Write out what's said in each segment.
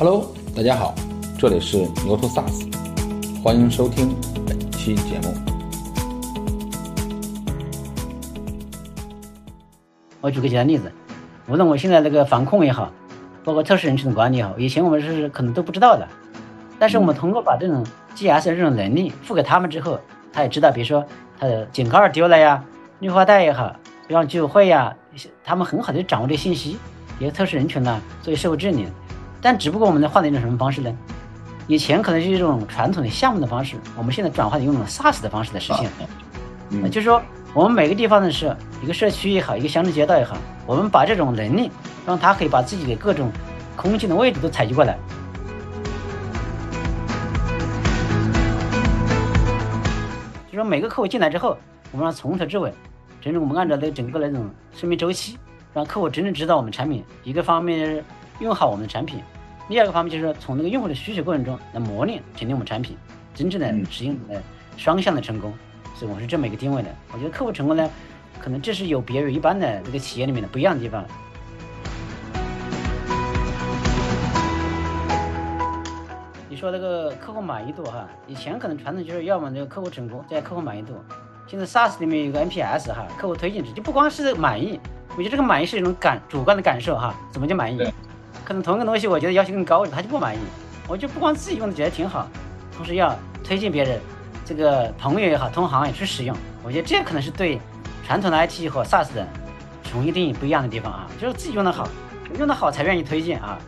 Hello，大家好，这里是牛头 SaaS，欢迎收听本期节目。我举个简单例子，无论我现在这个防控也好，包括测试人群的管理也好，以前我们是可能都不知道的，但是我们通过把这种 GS 这种能力付给他们之后，他也知道，比如说他的井盖丢了呀，绿化带也好，比方居委会呀，他们很好的掌握这信息，也些测试人群呢，作为社会治理。但只不过我们在换了一种什么方式呢？以前可能是一种传统的项目的方式，我们现在转换用一种 SaaS 的方式来实现。嗯，就是说我们每个地方的是一个社区也好，一个乡镇街道也好，我们把这种能力，让他可以把自己的各种空间的位置都采集过来。就说每个客户进来之后，我们让从头至尾，真正我们按照那整个那种生命周期，让客户真正知道我们产品一个方面。用好我们的产品，第二个方面就是说，从那个用户的需求过程中来磨练、肯定我们产品，真正的实现呃双向的成功。所以我是这么一个定位的。我觉得客户成功呢，可能这是有别于一般的这个企业里面的不一样的地方。你说那个客户满意度哈，以前可能传统就是要么那个客户成功，再客户满意度。现在 SaaS 里面有个 NPS 哈，客户推荐值就不光是满意，我觉得这个满意是一种感主观的感受哈，怎么叫满意？可能同一个东西，我觉得要求更高，他就不满意。我就不光自己用的觉得挺好，同时要推荐别人，这个朋友也好，同行也去使用。我觉得这可能是对传统的 IT 和 SaaS 的统一定义不一样的地方啊，就是自己用的好，用的好才愿意推荐啊。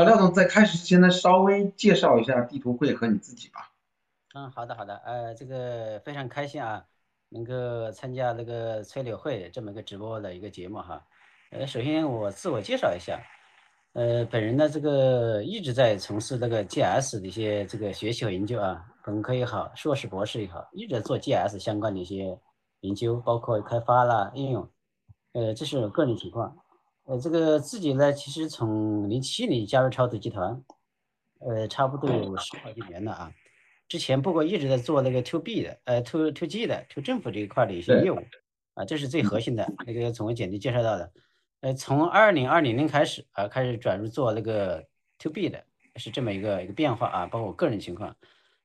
廖总在开始之前呢，稍微介绍一下地图会和你自己吧。嗯，好的好的，呃，这个非常开心啊，能够参加那个吹柳会这么一个直播的一个节目哈。呃，首先我自我介绍一下，呃，本人呢这个一直在从事那个 GS 的一些这个学习和研究啊，本科也好，硕士博士也好，一直做 GS 相关的一些研究，包括开发啦、应用。呃，这是个人情况。呃，这个自己呢，其实从零七年加入超图集团，呃，差不多有十好几年了啊。之前不过一直在做那个 to B 的，呃 to to G 的 to 政府这一块的一些业务，啊，这是最核心的。那个从我简历介绍到的，呃，从二零二零年开始啊，开始转入做那个 to B 的，是这么一个一个变化啊。包括我个人情况，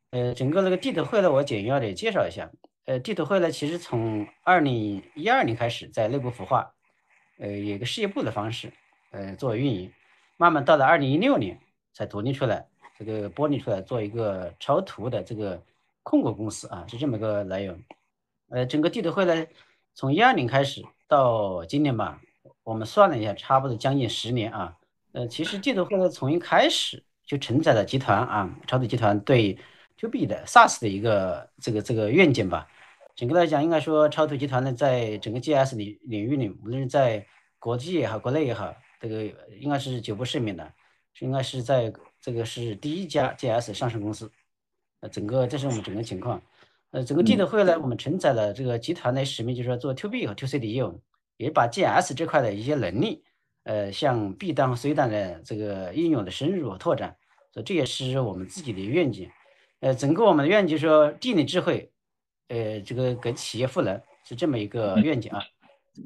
呃，整个那个地图会呢，我简要的介绍一下。呃，地图会呢，其实从二零一二年开始在内部孵化，呃，有一个事业部的方式，呃，作为运营，慢慢到了二零一六年才独立出来。这个剥离出来做一个超图的这个控股公司啊，是这么个来源。呃，整个地图会呢，从一二年开始到今年吧，我们算了一下，差不多将近十年啊。呃，其实地图会呢，从一开始就承载了集团啊，超图集团对 To B 的 SaaS 的一个这个这个愿景吧。整个来讲，应该说超图集团呢，在整个 GS 领领域里，无论是在国际也好，国内也好，这个应该是久不胜名的，是应该是在。这个是第一家 GS 上市公司，呃，整个这是我们整个情况，呃，整个地图会呢，我们承载了这个集团的使命，就是说做 To B 和 To C 的业务，也把 GS 这块的一些能力，呃，向 B 端和 C 端的这个应用的深入和拓展，所以这也是我们自己的愿景，呃，整个我们的愿景就是说地理智慧，呃，这个给企业赋能是这么一个愿景啊，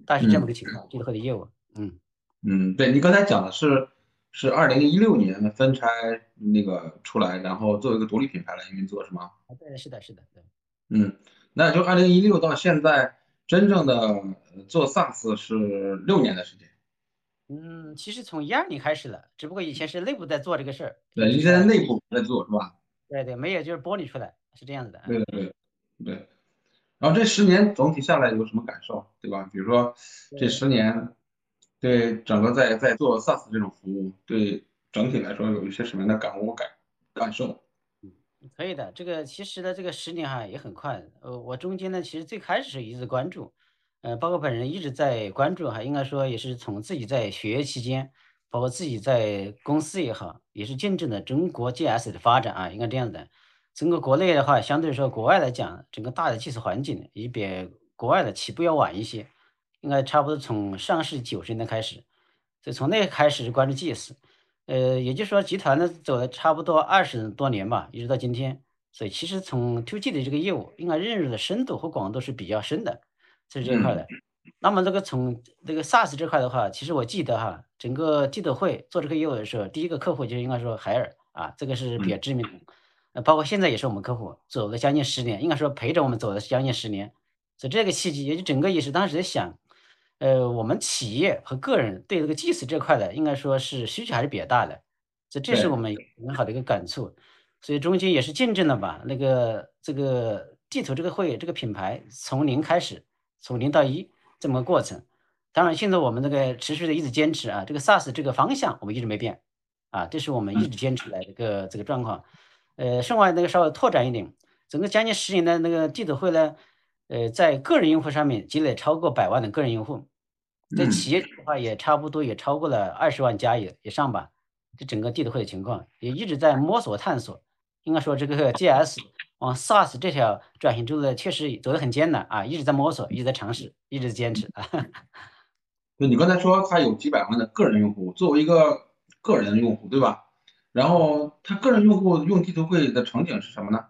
大概是这么个情况，地图会的业务，嗯。嗯，对你刚才讲的是。是二零一六年分拆那个出来，然后作为一个独立品牌来运作，是吗？啊，对，是的，是的，对。嗯，那就二零一六到现在，真正的做 SaaS 是六年的时间。嗯，其实从一二年开始了，只不过以前是内部在做这个事儿。对，你现在内部在做是吧？对对，没有就是剥离出来，是这样子的。对对对。然后这十年总体下来有什么感受，对吧？比如说这十年。对整个在在做 SaaS 这种服务，对整体来说有一些什么样的感悟感感受？嗯，可以的。这个其实呢，这个十年哈也很快。呃，我中间呢，其实最开始是一直关注，呃，包括本人一直在关注哈，应该说也是从自己在学业期间，包括自己在公司也好，也是见证了中国 GS 的发展啊，应该这样的。整个国内的话，相对说国外来讲，整个大的技术环境也比国外的起步要晚一些。应该差不多从上世纪九十年代开始，所以从那开始关注 GS，呃，也就是说集团呢走了差不多二十多年吧，一直到今天，所以其实从 to G 的这个业务，应该认识的深度和广度是比较深的，这是这一块的。那么这个从这个 SaaS 这块的话，其实我记得哈，整个记者会做这个业务的时候，第一个客户就是应该说海尔啊，这个是比较知名的。呃，包括现在也是我们客户，走了将近十年，应该说陪着我们走了将近十年。所以这个契机，也就整个也是当时在想，呃，我们企业和个人对这个 GIS 这块的，应该说是需求还是比较大的。所以这是我们很好的一个感触。所以中间也是见证了吧，那个这个地图这个会这个品牌从零开始，从零到一这么个过程。当然，现在我们这个持续的一直坚持啊，这个 SaaS 这个方向我们一直没变啊，这是我们一直坚持来的一个这个状况。呃，另外那个稍微拓展一点，整个将近十年的那个地图会呢，呃，在个人用户上面积累超过百万的个人用户，在企业的话也差不多也超过了二十万加以以上吧。这整个地图会的情况也一直在摸索探索。应该说，这个 GS 往 SaaS 这条转型之路呢，确实走得很艰难啊，一直在摸索，一直在尝试，一直在坚持啊。就你刚才说他有几百万的个人用户，作为一个个人用户，对吧？然后他个人用户用地图会的场景是什么呢？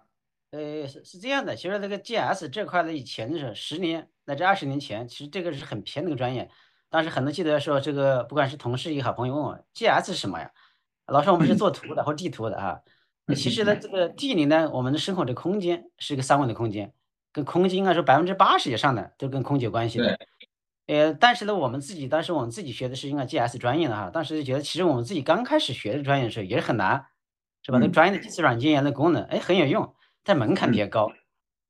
呃，是是这样的，其实这个 GS 这块的以前的时候，十年乃至二十年前，其实这个是很偏的一个专业。当时很多记得说，这个不管是同事也好，朋友问我 GS 是什么呀？老师我们是做图的或地图的啊。其实呢，这个地理呢，我们的生活的空间是一个三维的空间，跟空间应该说百分之八十以上的都跟空间有关系的。呃，但是呢，我们自己当时我们自己学的是应该 GS 专业的哈，当时就觉得其实我们自己刚开始学这个专业的时候也是很难，是吧？那专业的计算软件呀，那功能哎很有用，但门槛比较高，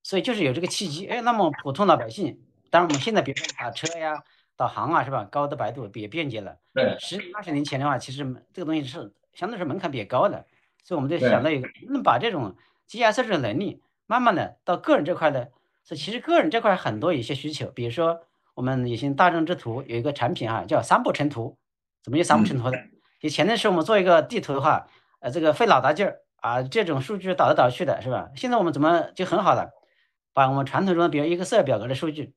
所以就是有这个契机，哎，那么普通老百姓，当然我们现在比如说打车呀、导航啊，是吧？高德、百度也便捷了。对。十二十年前的话，其实这个东西是相对来说门槛比较高的。所以我们就想到一个，能把这种 GIS 这种能力，慢慢的到个人这块的，是其实个人这块很多一些需求，比如说我们以前大众之图有一个产品啊，叫三步成图，怎么叫三步成图的？以前的时候我们做一个地图的话，呃，这个费老大劲儿啊，这种数据导来导去的是吧？现在我们怎么就很好了，把我们传统中的比如 Excel 表格的数据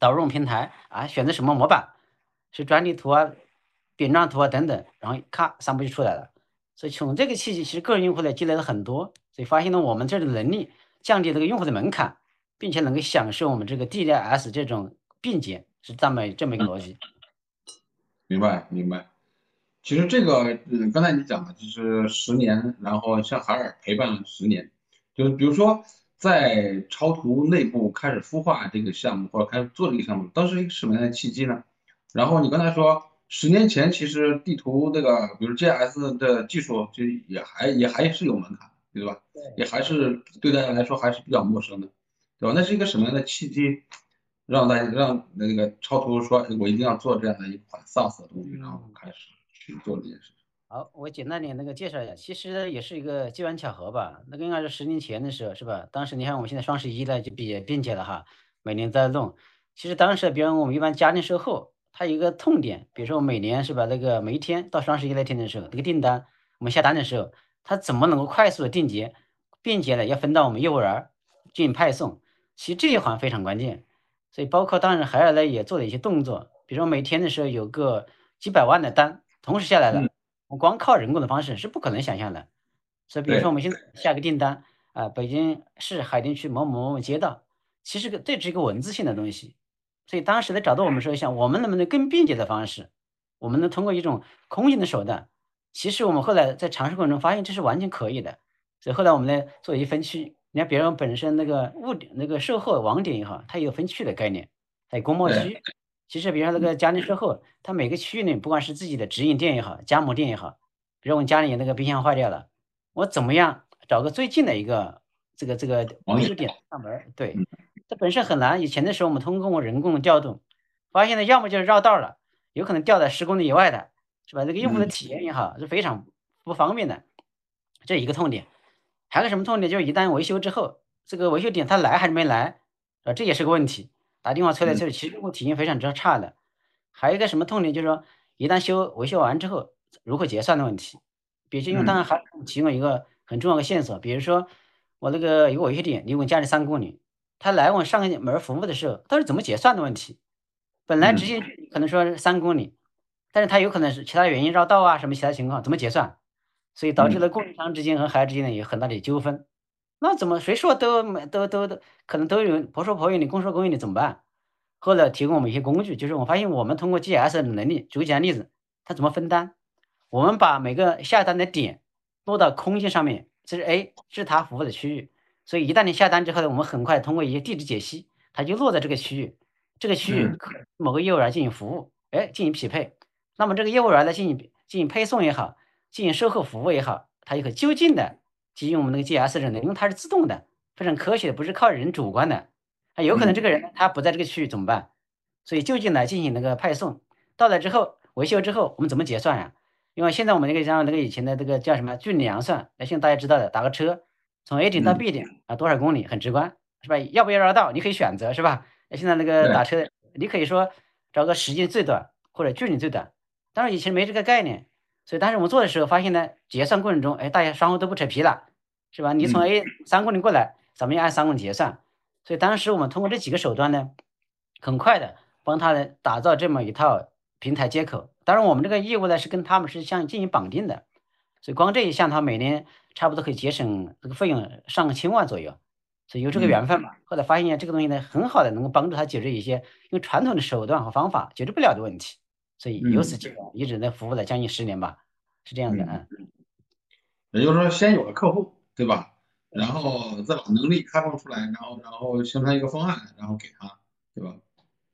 导入我们平台啊，选择什么模板，是专利图啊、饼状图啊等等，然后咔三步就出来了。所以从这个契机，其实个人用户呢积累了很多，所以发现了我们这种能力降低这个用户的门槛，并且能够享受我们这个 DDS 这种便捷，是这么这么一个逻辑。明白明白。其实这个，嗯，刚才你讲的就是十年，然后像海尔陪伴了十年，就是比如说在超图内部开始孵化这个项目或者开始做这个项目，当时一个什么样的契机呢？然后你刚才说。十年前，其实地图这个，比如 GIS 的技术，就也还也还是有门槛，对吧？对，也还是对大家来说还是比较陌生的，对吧？那是一个什么样的契机，让大家让那个超图说，我一定要做这样的一款 SaaS 的东西，然后开始去做这件事。好，我简单点那个介绍一下，其实也是一个机缘巧合吧。那个应该是十年前的时候，是吧？当时你看我们现在双十一呢就比并且了哈，每年在弄。其实当时，比如我们一般家庭售后。它有一个痛点，比如说我每年是吧，那个每一天到双十一那天的时候，这个订单我们下单的时候，它怎么能够快速的订结，便捷的要分到我们业务员进行派送？其实这一环非常关键。所以包括当时海尔呢也做了一些动作，比如说每天的时候有个几百万的单同时下来的，我光靠人工的方式是不可能想象的。所以比如说我们现在下个订单啊，北京市海淀区某某某某街道，其实个这是一个文字性的东西。所以当时呢，找到我们说，想我们能不能更便捷的方式，我们能通过一种空间的手段。其实我们后来在尝试过程中发现，这是完全可以的。所以后来我们呢，做一分区。你看，别人本身那个物点、那个售后网点也好，它有分区的概念，还有工贸区。其实，比如说那个家庭售后，它每个区域内，不管是自己的直营店也好，加盟店也好，比如我们家里那个冰箱坏掉了，我怎么样找个最近的一个这个这个维修点上门？对。这本身很难。以前的时候，我们通过人工调度，发现呢，要么就是绕道了，有可能掉在十公里以外的，是吧？这个用户的体验也好，是非常不方便的。这一个痛点，还有个什么痛点？就是一旦维修之后，这个维修点他来还是没来，啊，这也是个问题。打电话催来催去，其实用户体验非常之差的。还有一个什么痛点？就是说，一旦修维修完之后，如何结算的问题。比如，因为当然还提供一个很重要的线索，比如说我那个有个维修点离我家里三公里。他来往上门服务的时候，他是怎么结算的问题？本来直线可能说三公里，但是他有可能是其他原因绕道啊，什么其他情况，怎么结算？所以导致了供应商之间和孩子之间呢有很大的纠纷。那怎么谁说都没都都都可能都有婆说婆有理，公说公有理怎么办？后来提供我们一些工具，就是我发现我们通过 GS 的能力，举个简单例子，它怎么分单？我们把每个下单的点落到空间上面，这是 A，是它服务的区域。所以一旦你下单之后呢，我们很快通过一些地址解析，它就落在这个区域，这个区域某个业务员进行服务，哎，进行匹配。那么这个业务员呢，进行进行配送也好，进行售后服务也好，它就可就近的基于我们那个 GS 人的，因为它是自动的，非常科学的，不是靠人主观的。啊，有可能这个人他不在这个区域怎么办？所以就近来进行那个派送，到了之后维修之后，我们怎么结算呀？因为现在我们那个像那个以前的这个叫什么距离量算，那现在大家知道的，打个车从 A 点到 B 点啊多少公里，很直观是吧？要不要绕道？你可以选择是吧？那现在那个打车，你可以说找个时间最短或者距离最短，当然以前没这个概念，所以当时我们做的时候发现呢，结算过程中，哎，大家双方都不扯皮了，是吧？你从 A 三公里过来，咱们要按三公里结算。所以当时我们通过这几个手段呢，很快的帮他打造这么一套平台接口。当然，我们这个业务呢是跟他们是相进行绑定的，所以光这一项，他每年差不多可以节省这个费用上千万左右。所以有这个缘分嘛，后来发现这个东西呢，很好的能够帮助他解决一些用传统的手段和方法解决不了的问题。所以由此这个一直在服务了将近十年吧，是这样的啊。也就是说，先有了客户，对吧？然后再把能力开放出来，然后然后形成一个方案，然后给他，对吧？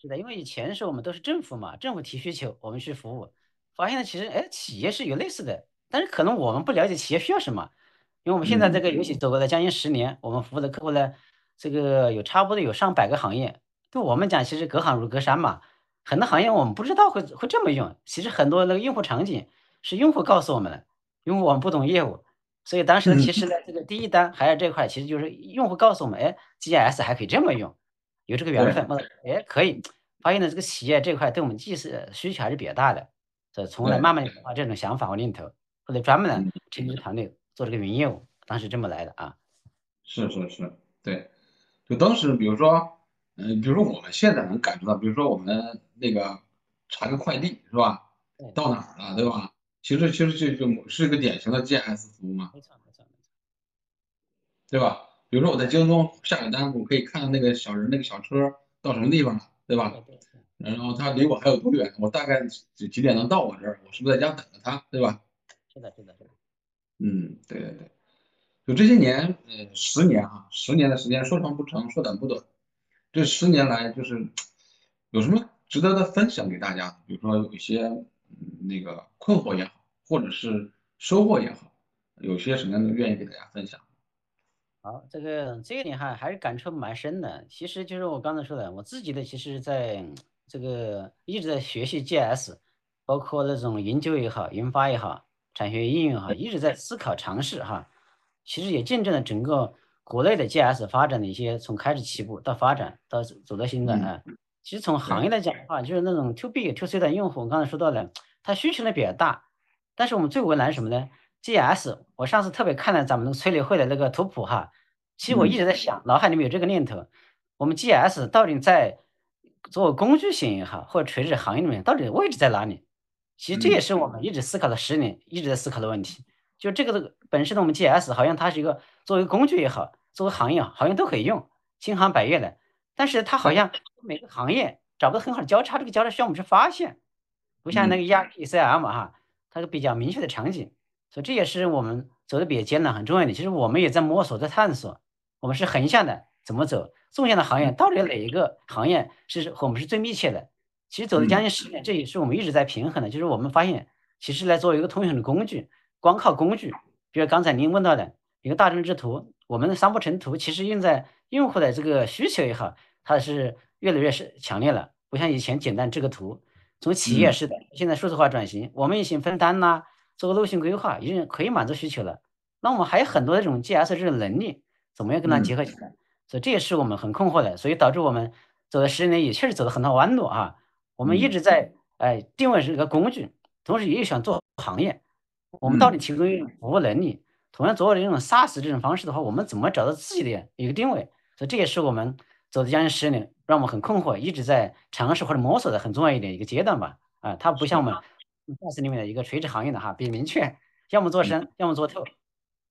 是的，因为以前是我们都是政府嘛，政府提需求，我们去服务。发现呢，其实哎，企业是有类似的，但是可能我们不了解企业需要什么。因为我们现在这个游戏走过了将近十年，我们服务的客户呢，这个有差不多有上百个行业。对我们讲，其实隔行如隔山嘛，很多行业我们不知道会会这么用。其实很多那个用户场景是用户告诉我们的，因为我们不懂业务。所以当时呢，其实呢，这个第一单还有这块，其实就是用户告诉我们，哎，GS 还可以这么用，有这个缘分，哎，可以发现呢，这个企业这块对我们技术需求还是比较大的，所以从来慢慢把这种想法往里头，或者专门的成立团队做这个云业务，当时这么来的啊。是是是，对，就当时比如说，嗯，比如说我们现在能感受到，比如说我们那个查个快递是吧，到哪儿了，对吧？其实其实这就是一个典型的 GS 服务嘛，没错没错没错，对吧？比如说我在京东下个单，我可以看到那个小人那个小车到什么地方了，对吧？然后他离我还有多远？我大概几几点能到我这儿？我是不是在家等着他，对吧？是的，是的，是的。嗯，对对对，就这些年，呃，十年啊，十年的时间，说长不长，说短不短。这十年来，就是有什么值得的分享给大家？比如说有一些。那个困惑也好，或者是收获也好，有些什么样的愿意给大家分享？好，这个这个点哈还是感触蛮深的。其实就是我刚才说的，我自己的其实在这个一直在学习 GS，包括那种研究也好，研发也好，产学应用也好，一直在思考尝试哈。其实也见证了整个国内的 GS 发展的一些从开始起步到发展到走到现在啊。其实从行业来讲的话，就是那种 to B to C 的用户，我刚才说到了，他需求呢比较大。但是我们最为难什么呢？GS，我上次特别看了咱们那个催理会的那个图谱哈，其实我一直在想，脑海里面有这个念头，我们 GS 到底在做工具型也好，或者垂直行业里面到底位置在哪里？其实这也是我们一直思考了十年，一直在思考的问题。就这个的本身的我们 GS 好像它是一个作为工具也好，作为行业好像都可以用，千行百业的。但是它好像每个行业找不到很好的交叉，这个交叉需要我们去发现，不像那个 ERP、CRM 哈，它个比较明确的场景，所以这也是我们走的比较艰难、很重要的。其实我们也在摸索、在探索，我们是横向的怎么走，纵向的行业到底哪一个行业是和我们是最密切的？其实走了将近十年，这也是我们一直在平衡的。就是我们发现，其实来作为一个通用的工具，光靠工具，比如刚才您问到的一个大众之图，我们的三步成图，其实用在用户的这个需求也好。它是越来越是强烈了，不像以前简单这个图。从企业是的，现在数字化转型，我们已经分单呐，做个路线规划，已经可以满足需求了。那我们还有很多这种 GS 这种能力，怎么样跟它结合起来？所以这也是我们很困惑的。所以导致我们走了十年，也确实走了很多弯路啊。我们一直在哎定位是一个工具，同时也想做行业。我们到底提供一种服务能力？同样做这种 SaaS 这种方式的话，我们怎么找到自己的一个定位？所以这也是我们。走了将近十年，让我们很困惑，一直在尝试或者摸索的很重要一点一个阶段吧。啊，它不像我们 SaaS 里面的一个垂直行业的哈，比较明确，要么做深，要么做透。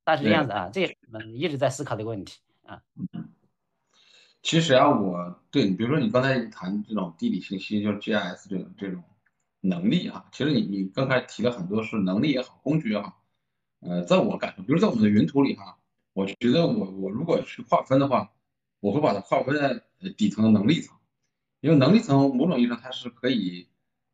大致这样子啊，这也是我们一直在思考的一个问题啊。其实啊，我对你，比如说你刚才谈这种地理信息，就是 GIS 这种这种能力啊，其实你你刚才提了很多是能力也好，工具也好，呃，在我感受，比如在我们的云图里哈，我觉得我我如果去划分的话，我会把它划分在底层的能力层，因为能力层某种意义上它是可以，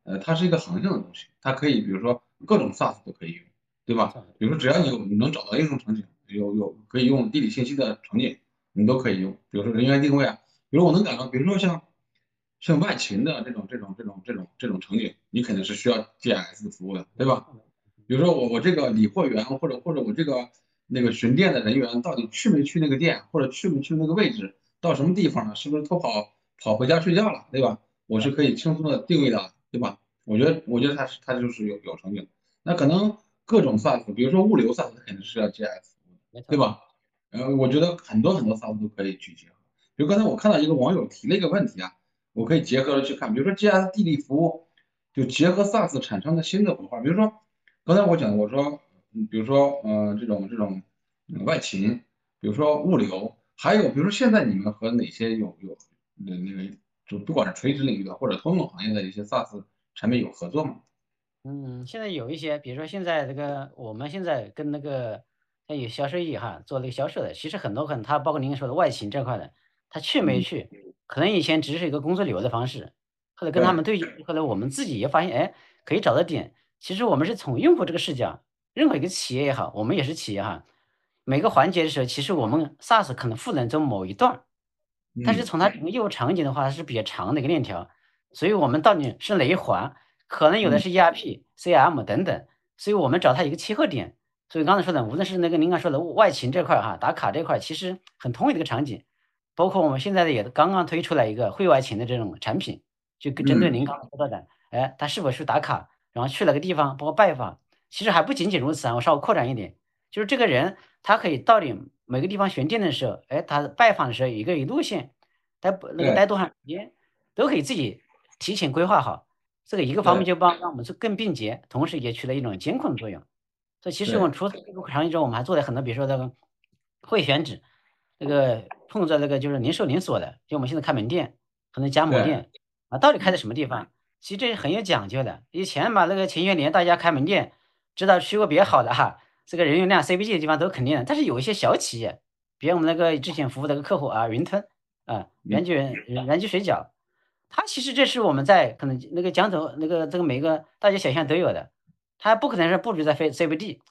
呃，它是一个横向的东西，它可以比如说各种 SaaS 都可以用，对吧？比如说只要你有你能找到应用场景，有有可以用地理信息的场景。你都可以用，比如说人员定位啊，比如我能感到，比如说像像外勤的这种这种这种这种这种场景，你肯定是需要 GIS 的服务的，对吧？比如说我我这个理货员或者或者我这个那个巡店的人员到底去没去那个店，或者去没去那个位置，到什么地方了，是不是偷跑跑回家睡觉了，对吧？我是可以轻松的定位的，对吧？我觉得我觉得它是它就是有有成就，那可能各种 SaaS，比如说物流 SaaS，它肯定是要的，对吧？呃，我觉得很多很多 SaaS 都可以去结合。比如刚才我看到一个网友提了一个问题啊，我可以结合着去看。比如说 GIS 地理服务就结合 SaaS 产生的新的文化。比如说刚才我讲，我说，嗯，比如说呃这种这种外勤，比如说物流，还有比如说现在你们和哪些有有那那个就不管是垂直领域的或者通用行业的一些 SaaS 产品有合作吗？嗯，现在有一些，比如说现在这个我们现在跟那个。有销售业哈，做那个销售的，其实很多可能他包括您说的外勤这块的，他去没去，可能以前只是一个工作旅游的方式，后来跟他们对接，后来我们自己也发现，哎，可以找到点。其实我们是从用户这个视角，任何一个企业也好，我们也是企业哈，每个环节的时候，其实我们 SaaS 可能赋能这某一段，但是从它整个业务场景的话它是比较长的一个链条，所以我们到底是哪一环，可能有的是 ERP、CM 等等，所以我们找它一个切合点。所以刚才说的，无论是那个您刚说的外勤这块儿哈，打卡这块，其实很通用的一个场景。包括我们现在的也刚刚推出来一个会外勤的这种产品，就针对您刚才说到的，哎，他是否去打卡，然后去了个地方，包括拜访，其实还不仅仅如此啊。我稍微扩展一点，就是这个人他可以到你每个地方选店的时候，哎，他拜访的时候一个路线，待那个待多长时间，都可以自己提前规划好。这个一个方面就帮让我们做更便捷，同时也起了一种监控的作用。所以其实我们除了这个场景之外，我们还做了很多，比如说那个会选址，那个碰着那个就是零售连锁的，就我们现在开门店，可能加盟店啊，到底开在什么地方？其实这是很有讲究的。以前嘛，那个前些年大家开门店，知道去过比较好的哈，这个人流量 CBG 的地方都肯定的。但是有一些小企业，比如我们那个之前服务的个客户啊，云吞啊，原居原居水饺，它其实这是我们在可能那个江头那个这个每个大街小巷都有的。它不可能是布局在非 CBD，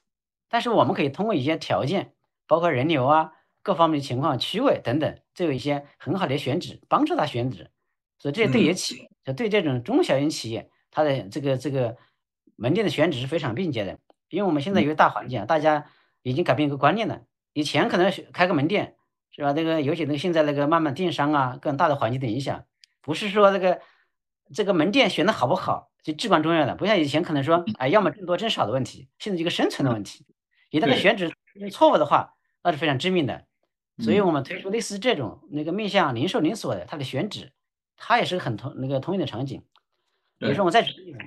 但是我们可以通过一些条件，包括人流啊、各方面的情况、区位等等，这有一些很好的选址，帮助他选址。所以这对于企业，就对这种中小型企业，它的这个这个门店的选址是非常便捷的。因为我们现在有个大环境啊，大家已经改变一个观念了。以前可能开个门店是吧？那个尤其那个现在那个慢慢电商啊，更大的环境的影响，不是说那个这个门店选的好不好。就至关重要的，不像以前可能说，哎，要么挣多挣少的问题，现在一个生存的问题。一旦个选址错误的话，那是非常致命的。所以我们推出类似这种那个面向零售连锁的，它的选址，它也是个很同那个通用的场景。比如说我再举个例子，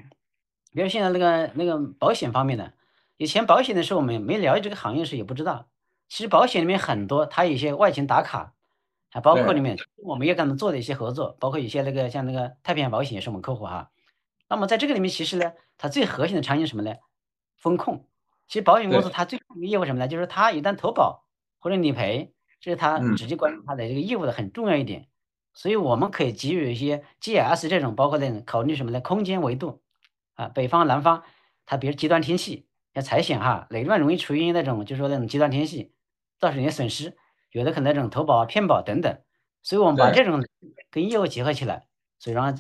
比如现在那个那个保险方面的，以前保险的时候我们没了解这个行业时也不知道，其实保险里面很多它有一些外勤打卡，还包括里面我们也跟他们做的一些合作，包括一些那个像那个太平洋保险也是我们客户哈。那么在这个里面，其实呢，它最核心的场景什么呢？风控。其实保险公司它最重要的业务什么呢？就是它一旦投保或者理赔，这是它直接关注它的这个业务的很重要一点。所以我们可以给予一些 GIS 这种，包括呢考虑什么呢？空间维度啊，北方、南方，它比如极端天气，像财险哈，哪段容易出现那种，就是说那种极端天气，造成一些损失，有的可能那种投保、骗保等等。所以我们把这种跟业务结合起来，所以让。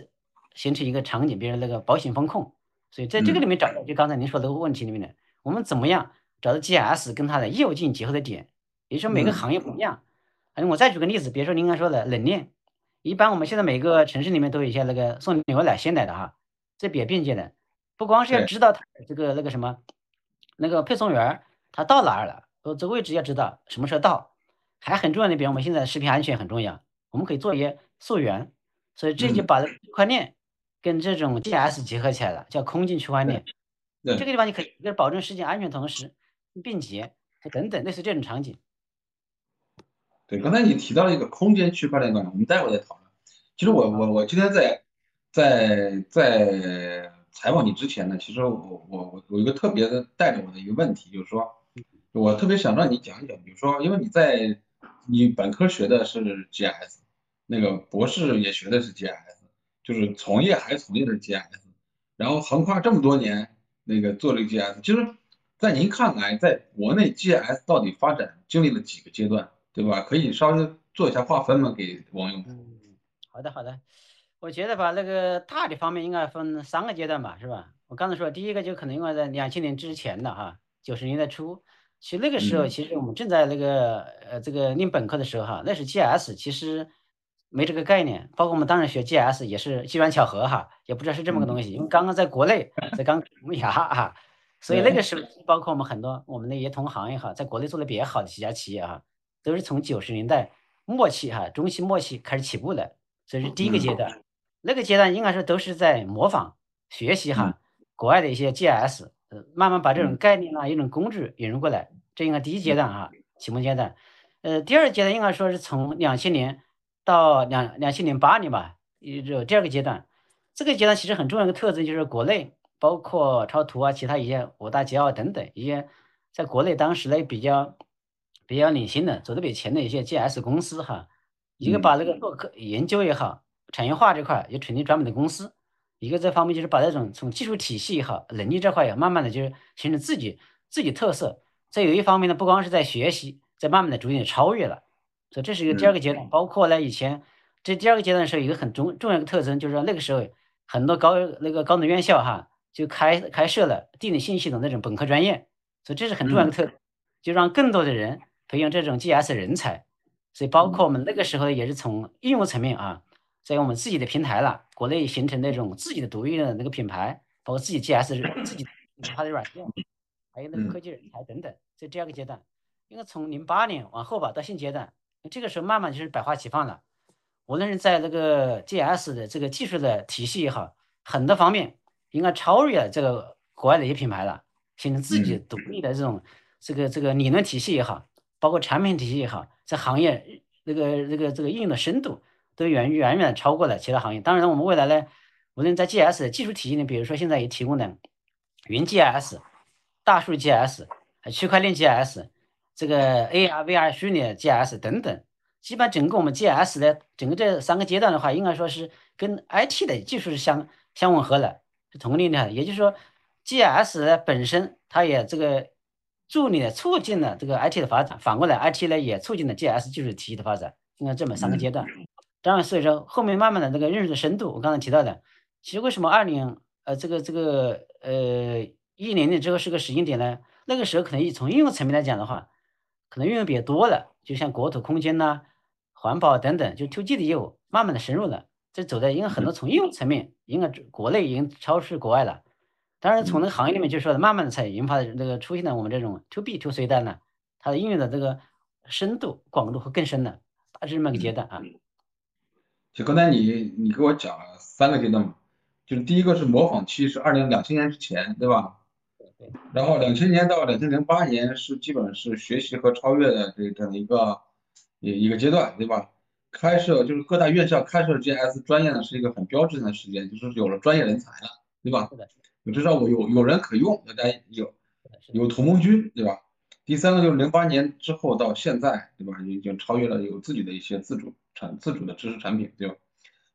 形成一个场景，比如那个保险风控，所以在这个里面找到，就刚才您说的问题里面的，我们怎么样找到 GIS 跟它的业务进行结合的点？也就是说每个行业不一样。嗯，我再举个例子，比如说您刚说的冷链，一般我们现在每个城市里面都有一些那个送牛奶、鲜奶的哈，这比较便捷的，不光是要知道它这个那个什么，那个配送员他到哪儿了，呃，这个位置要知道什么时候到，还很重要的，比如我们现在食品安全很重要，我们可以做一些溯源，所以这就把区块链。跟这种 GIS 结合起来了，叫空间区块链。这个地方你可以，一个保证事件安全，同时便捷，等等类似这种场景。对，刚才你提到了一个空间区块链端，我们待会儿再讨论。其实我我我今天在在在采访你之前呢，其实我我我有一个特别的带着我的一个问题，就是说，我特别想让你讲一讲，比如说，因为你在你本科学的是 GIS，那个博士也学的是 GIS，就是从业还从业的 GIS，然后横跨这么多年那个做这个 GIS，其实，在您看来，在国内 GIS 到底发展经历了几个阶段？对吧？可以稍微做一下划分吗？给网友。嗯，好的好的，我觉得吧，那个大的方面应该分三个阶段吧，是吧？我刚才说第一个就可能应该在两千年之前的哈，九十年代初，其实那个时候其实我们正在那个呃这个念本科的时候哈，那时 GIS 其实没这个概念，包括我们当时学 GIS 也是机缘巧合哈，也不知道是这么个东西，因为刚刚在国内在刚 萌芽啊，所以那个时候包括我们很多我们那些同行也好，在国内做的比较好的几家企业哈。都是从九十年代末期哈，中期末期开始起步的，所以是第一个阶段。那个阶段应该说都是在模仿学习哈，国外的一些 GIS，呃，慢慢把这种概念啊，一种工具引入过来。这应该第一阶段啊，启蒙阶段。呃，第二阶段应该说是从两千年到两两千零八年吧，这第二个阶段。这个阶段其实很重要的特征就是国内包括超图啊，其他一些五大捷奥等等一些，在国内当时呢比较。比较领先的、走得比较前的一些 GS 公司哈，一个把那个做科研究也好，产业化这块也成立专门的公司，一个这方面就是把这种从技术体系也好、能力这块也慢慢的就是形成自己自己特色。在有一方面呢，不光是在学习，在慢慢的逐渐超越了。所以这是一个第二个阶段。包括呢，以前这第二个阶段的时候，一个很重重要的特征就是说，那个时候很多高那个高等院校哈就开开设了地理信息系统那种本科专业，所以这是很重要的特，就让更多的人。培养这种 GS 人才，所以包括我们那个时候也是从应用层面啊，在我们自己的平台了，国内形成那种自己的独立的那个品牌，包括自己 GS 自己它的软件，还有那个科技人才等等，在第二个阶段，应该从零八年往后吧，到现阶段，这个时候慢慢就是百花齐放了，无论是在那个 GS 的这个技术的体系也好，很多方面应该超越了这个国外的一些品牌了，形成自己独立的这种这个这个理论体系也好。包括产品体系也好，在行业那个那个这个应用的深度都远远远超过了其他行业。当然，我们未来呢，无论在 GS 的技术体系里，比如说现在也提供的云 GS、大数 GS、区块链 GS、这个 AR、VR 虚拟 GS 等等，基本整个我们 GS 的整个这三个阶段的话，应该说是跟 IT 的技术是相相吻合的，是同龄的。也就是说，GS 本身它也这个。助力了促进了这个 IT 的发展，反过来 IT 呢也促进了 GS 技术体系的发展，应该这么三个阶段。当然，所以说后面慢慢的这个认识的深度，我刚才提到的，其实为什么二零呃这个这个呃一零年之后是个时间点呢？那个时候可能从应用层面来讲的话，可能运用比较多了，就像国土空间呐、环保等等，就 To G 的业务慢慢的深入了，这走的应该很多从应用层面，应该国内已经超出国外了。当然，从那个行业里面就说的，慢慢的才引发的那个出现了我们这种 to B to C 端呢，它的应用的这个深度广度会更深的，大致这么个阶段啊。就刚才你你给我讲了三个阶段嘛，就是第一个是模仿期，是二零两千年之前，对吧？对。然后两千年到两千零八年是基本是学习和超越的这这样一个一一个阶段，对吧？开设就是各大院校开设 GS 专业呢，是一个很标志性的时间，就是有了专业人才了，对吧？是的。我知道我有有人可用，大家有有同盟军，对吧？第三个就是零八年之后到现在，对吧？已经超越了有自己的一些自主产自主的知识产品，对吧？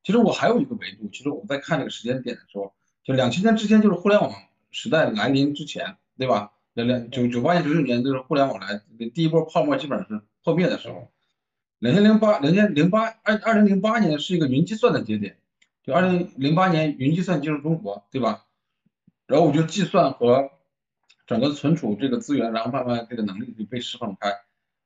其实我还有一个维度，其实我们在看这个时间点的时候，就两千年之前就是互联网时代来临之前，对吧？两两九九八年九九年就是互联网来第一波泡沫基本上是破灭的时候，两千零八两千零八二二零零八年是一个云计算的节点，就二零零八年云计算进入中国，对吧？然后我就计算和整个存储这个资源，然后慢慢这个能力就被释放开。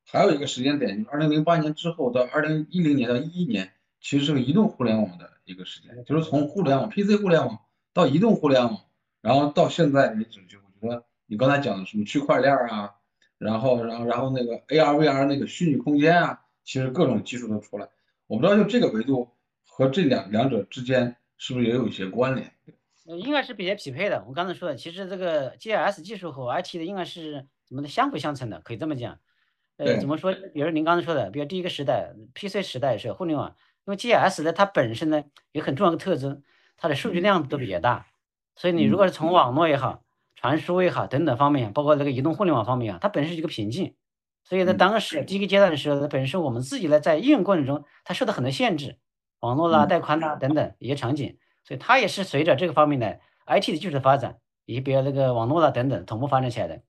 还有一个时间点，就是二零零八年之后到二零一零年到一一年，其实是个移动互联网的一个时间，就是从互联网 PC 互联网到移动互联网，然后到现在为止，就我觉得你刚才讲的什么区块链啊，然后然后然后那个 AR VR 那个虚拟空间啊，其实各种技术都出来。我不知道就这个维度和这两两者之间是不是也有一些关联？应该是比较匹配的。我刚才说的，其实这个 GIS 技术和 IT 的应该是怎么的相辅相成的，可以这么讲。呃，怎么说？比如您刚才说的，比如第一个时代 PC 时代是互联网，因为 GIS 呢，它本身呢有很重要的特征，它的数据量都比较大，所以你如果是从网络也好、传输也好等等方面，包括这个移动互联网方面啊，它本身是一个瓶颈。所以在嗯当时第一个阶段的时候，本身我们自己呢在应用过程中，它受到很多限制，网络啦、嗯带宽啦等等一些场景，所以它也是随着这个方面的 IT 的技术的发展，以及比如那个网络啦等等同步发展起来的。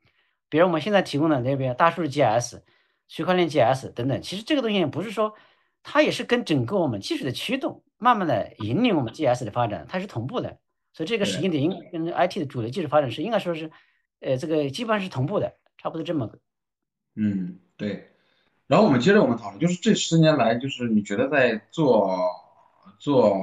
比如我们现在提供的那边大数据 GIS、区块链 GIS 等等，其实这个东西也不是说它也是跟整个我们技术的驱动，慢慢的引领我们 GIS 的发展，它是同步的。所以这个时间点应跟 IT 的主流技术发展是应该说是，呃，这个基本上是同步的，差不多这么个。嗯，对。然后我们接着我们讨论，就是这十年来，就是你觉得在做做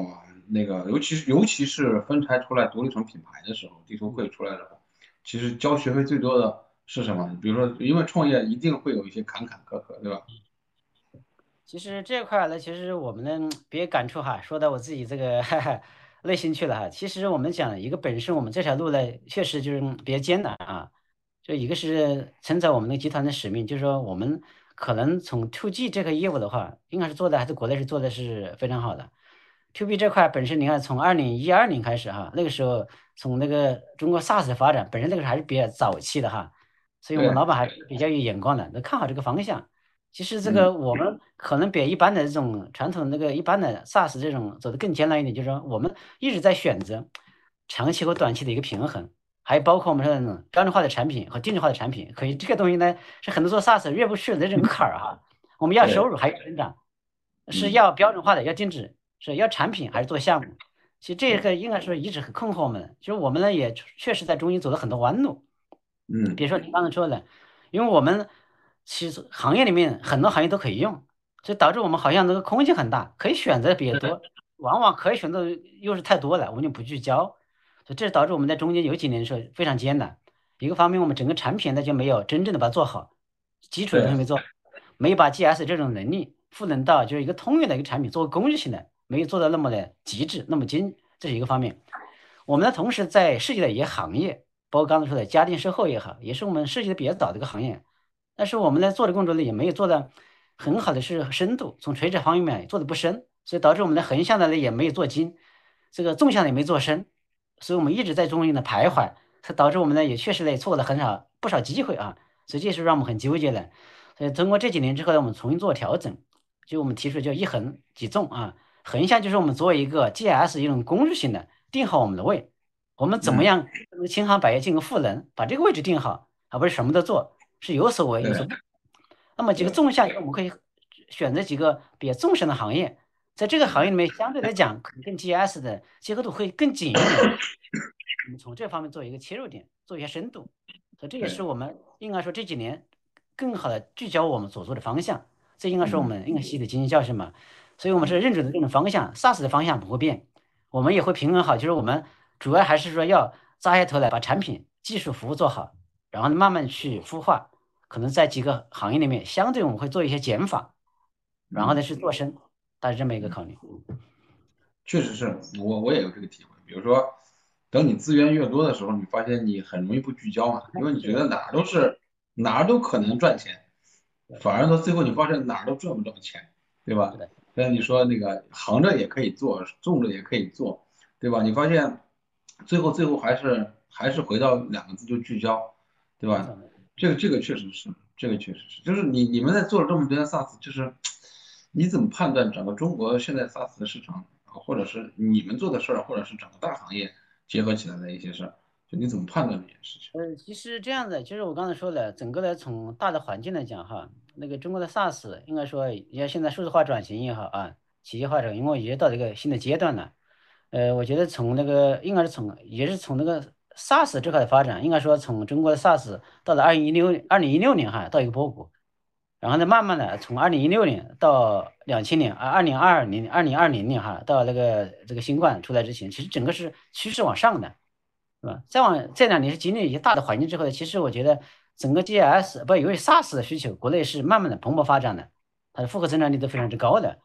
那个，尤其是尤其是分拆出来独立成品牌的时候，地图会出来的时候，其实交学费最多的是什么？比如说，因为创业一定会有一些坎坎坷坷，对吧？其实这块呢，其实我们呢别感触哈，说到我自己这个哈 哈内心去了哈。其实我们讲一个本身我们这条路呢，确实就是比较艰难啊。就一个是承载我们的集团的使命，就是说我们可能从 to G 这个业务的话，应该是做的还是国内是做的是非常好的。to B 这块本身你看从二零一二年开始哈，那个时候从那个中国 SaaS 的发展，本身那个还是比较早期的哈，所以我们老板还是比较有眼光的，能看好这个方向。其实这个我们可能比一般的这种传统那个一般的 SaaS 这种走得更艰难一点，就是说我们一直在选择长期和短期的一个平衡，还有包括我们说的那种标准化的产品和定制化的产品，可以这个东西呢是很多做 SaaS 越不去的这种坎儿哈。我们要收入还有增长，是嗯要标准化的，要定制，是要产品还是做项目？其实这个应该说一直很困惑我们，其实我们呢也确实在中间走了很多弯路。嗯比如说你刚才说的，因为我们其实行业里面很多行业都可以用，所以导致我们好像那个空间很大，可以选择比较多，往往可以选择又是太多了，我们就不聚焦，所以这导致我们在中间有几年的时候非常艰难。一个方面，我们整个产品呢就没有真正的把它做好，基础的东西没做好，没有把 GS 这种能力赋能到就是一个通用的一个产品，作为工具性的，没有做到那么的极致，那么精，这是一个方面。我们呢，同时在涉及的一些行业，包括刚才说的家电售后也好，也是我们涉及的比较早的一个行业。但是我们呢做的工作呢，也没有做的很好的是深度，从垂直方面也做的不深，所以导致我们的横向的呢也没有做精，这个纵向的也没做深，所以我们一直在中间的徘徊，它导致我们呢也确实呢错过了很少不少机会啊，所以这是让我们很纠结的。所以通过这几年之后呢，我们重新做调整，就我们提出叫一横几纵啊，横向就是我们作为一个 GS 一种工具性的定好我们的位，我们怎么嗯样千行百业进行赋能，把这个位置定好，而不是什么都做，是有所为有所不。那么几个纵向，我们可以选择几个比较纵深的行业，在这个行业里面相对来讲，可能跟 GS 的结合度会更紧一点。我们从这方面做一个切入点，做一些深度，所以这也是我们应该说这几年更好的聚焦我们所做的方向。这应该说我们应该吸的经济教训嘛。所以我们是认准的这种方向，SaaS 的方向不会变，我们也会平衡好，就是我们主要还是说要扎下头来把产品、技术、服务做好，然后呢慢慢去孵化。可能在几个行业里面，相对我们会做一些减法，然后呢去做深，大致这么一个考虑。确实是我我也有这个体会。比如说，等你资源越多的时候，你发现你很容易不聚焦嘛，因为你觉得哪儿都是哪儿都可能赚钱，反而到最后你发现哪儿都赚不着钱，对吧？像你说那个横着也可以做，纵着也可以做，对吧？你发现最后最后还是还是回到两个字，就聚焦，对吧？这个这个确实是，这个确实是，就是你你们在做了这么多年 SaaS，就是你怎么判断整个中国现在 SaaS 的市场，或者是你们做的事儿，或者是整个大行业结合起来的一些事儿，就你怎么判断这件事情？呃，其实这样的，就是我刚才说的，整个的从大的环境来讲哈，那个中国的 SaaS 应该说，要现在数字化转型也好啊，企业化转型，因为也到一个新的阶段了。呃，我觉得从那个应该是从也是从那个 SaaS 这块的发展，应该说从中国的 SaaS 到了二零一六二零一六年哈，到一个波谷，然后呢，慢慢的从二零一六年到两千年，啊，二零二二年、二零二零年哈，到那个这个新冠出来之前，其实整个是趋势往上的，是吧？再往这两年是经历一些大的环境之后，其实我觉得整个 GIS 不，由于 SaaS 的需求，国内是慢慢的蓬勃发展的，它的复合增长率都非常之高的，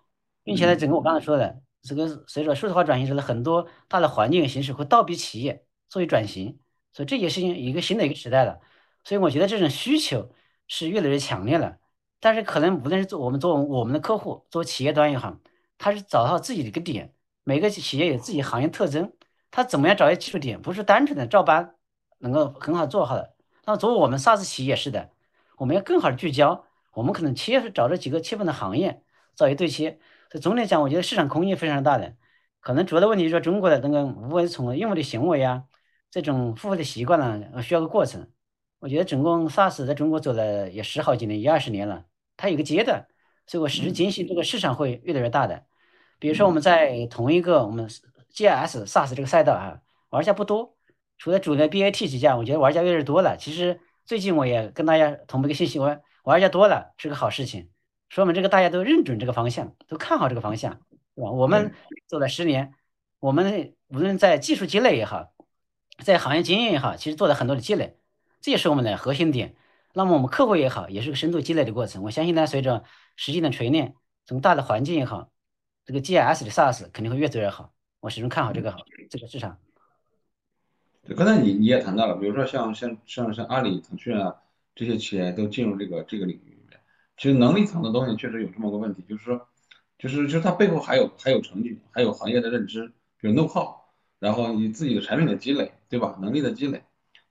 并且呢，整个我刚才说的这个随着数字化转型之后，很多大的环境形势会倒逼企业作为转型，所以这也是一个新的一个时代了。所以我觉得这种需求是越来越强烈了。但是可能无论是做我们做我们的客户，做企业端也好，他是找到自己的一个点。每个企业有自己行业特征，他怎么样找一个技术点，不是单纯的照搬能够很好做好的。那作为我们 SaaS 企业是的，我们要更好的聚焦，我们可能切找这几个切分的行业，找一对切。所以总体讲，我觉得市场空间非常大的。可能主要的问题就是说，中国的那个无为从用户的行为啊，这种付费的习惯呢，需要个过程。我觉得总共 SaaS 在中国走了也十好几年，一二十年了，它有个阶段，所以我始终坚信这个市场会越来越大的。比如说我们在同一个我们 GIS SaaS 这个赛道啊，玩家不多，除了主流 BAT 几家，我觉得玩家越来越多了。其实最近我也跟大家同步一个信息，我玩家多了是个好事情，说明这个大家都认准这个方向，都看好这个方向。我们做了十年，我们无论在技术积累也好，在行业经验也好，其实做了很多的积累，这也是我们的核心点。那么我们客户也好，也是个深度积累的过程。我相信呢，随着时间的锤炼，从大的环境也好，这个 GIS 的 SaaS 肯定会越做越好。我始终看好这个好这个市场。对，刚才你你也谈到了，比如说像像像像阿里、腾讯啊这些企业都进入这个这个领域其实能力层的东西确实有这么个问题，就是说。就是就是它背后还有还有成绩，还有行业的认知，比如 know how，然后你自己的产品的积累，对吧？能力的积累，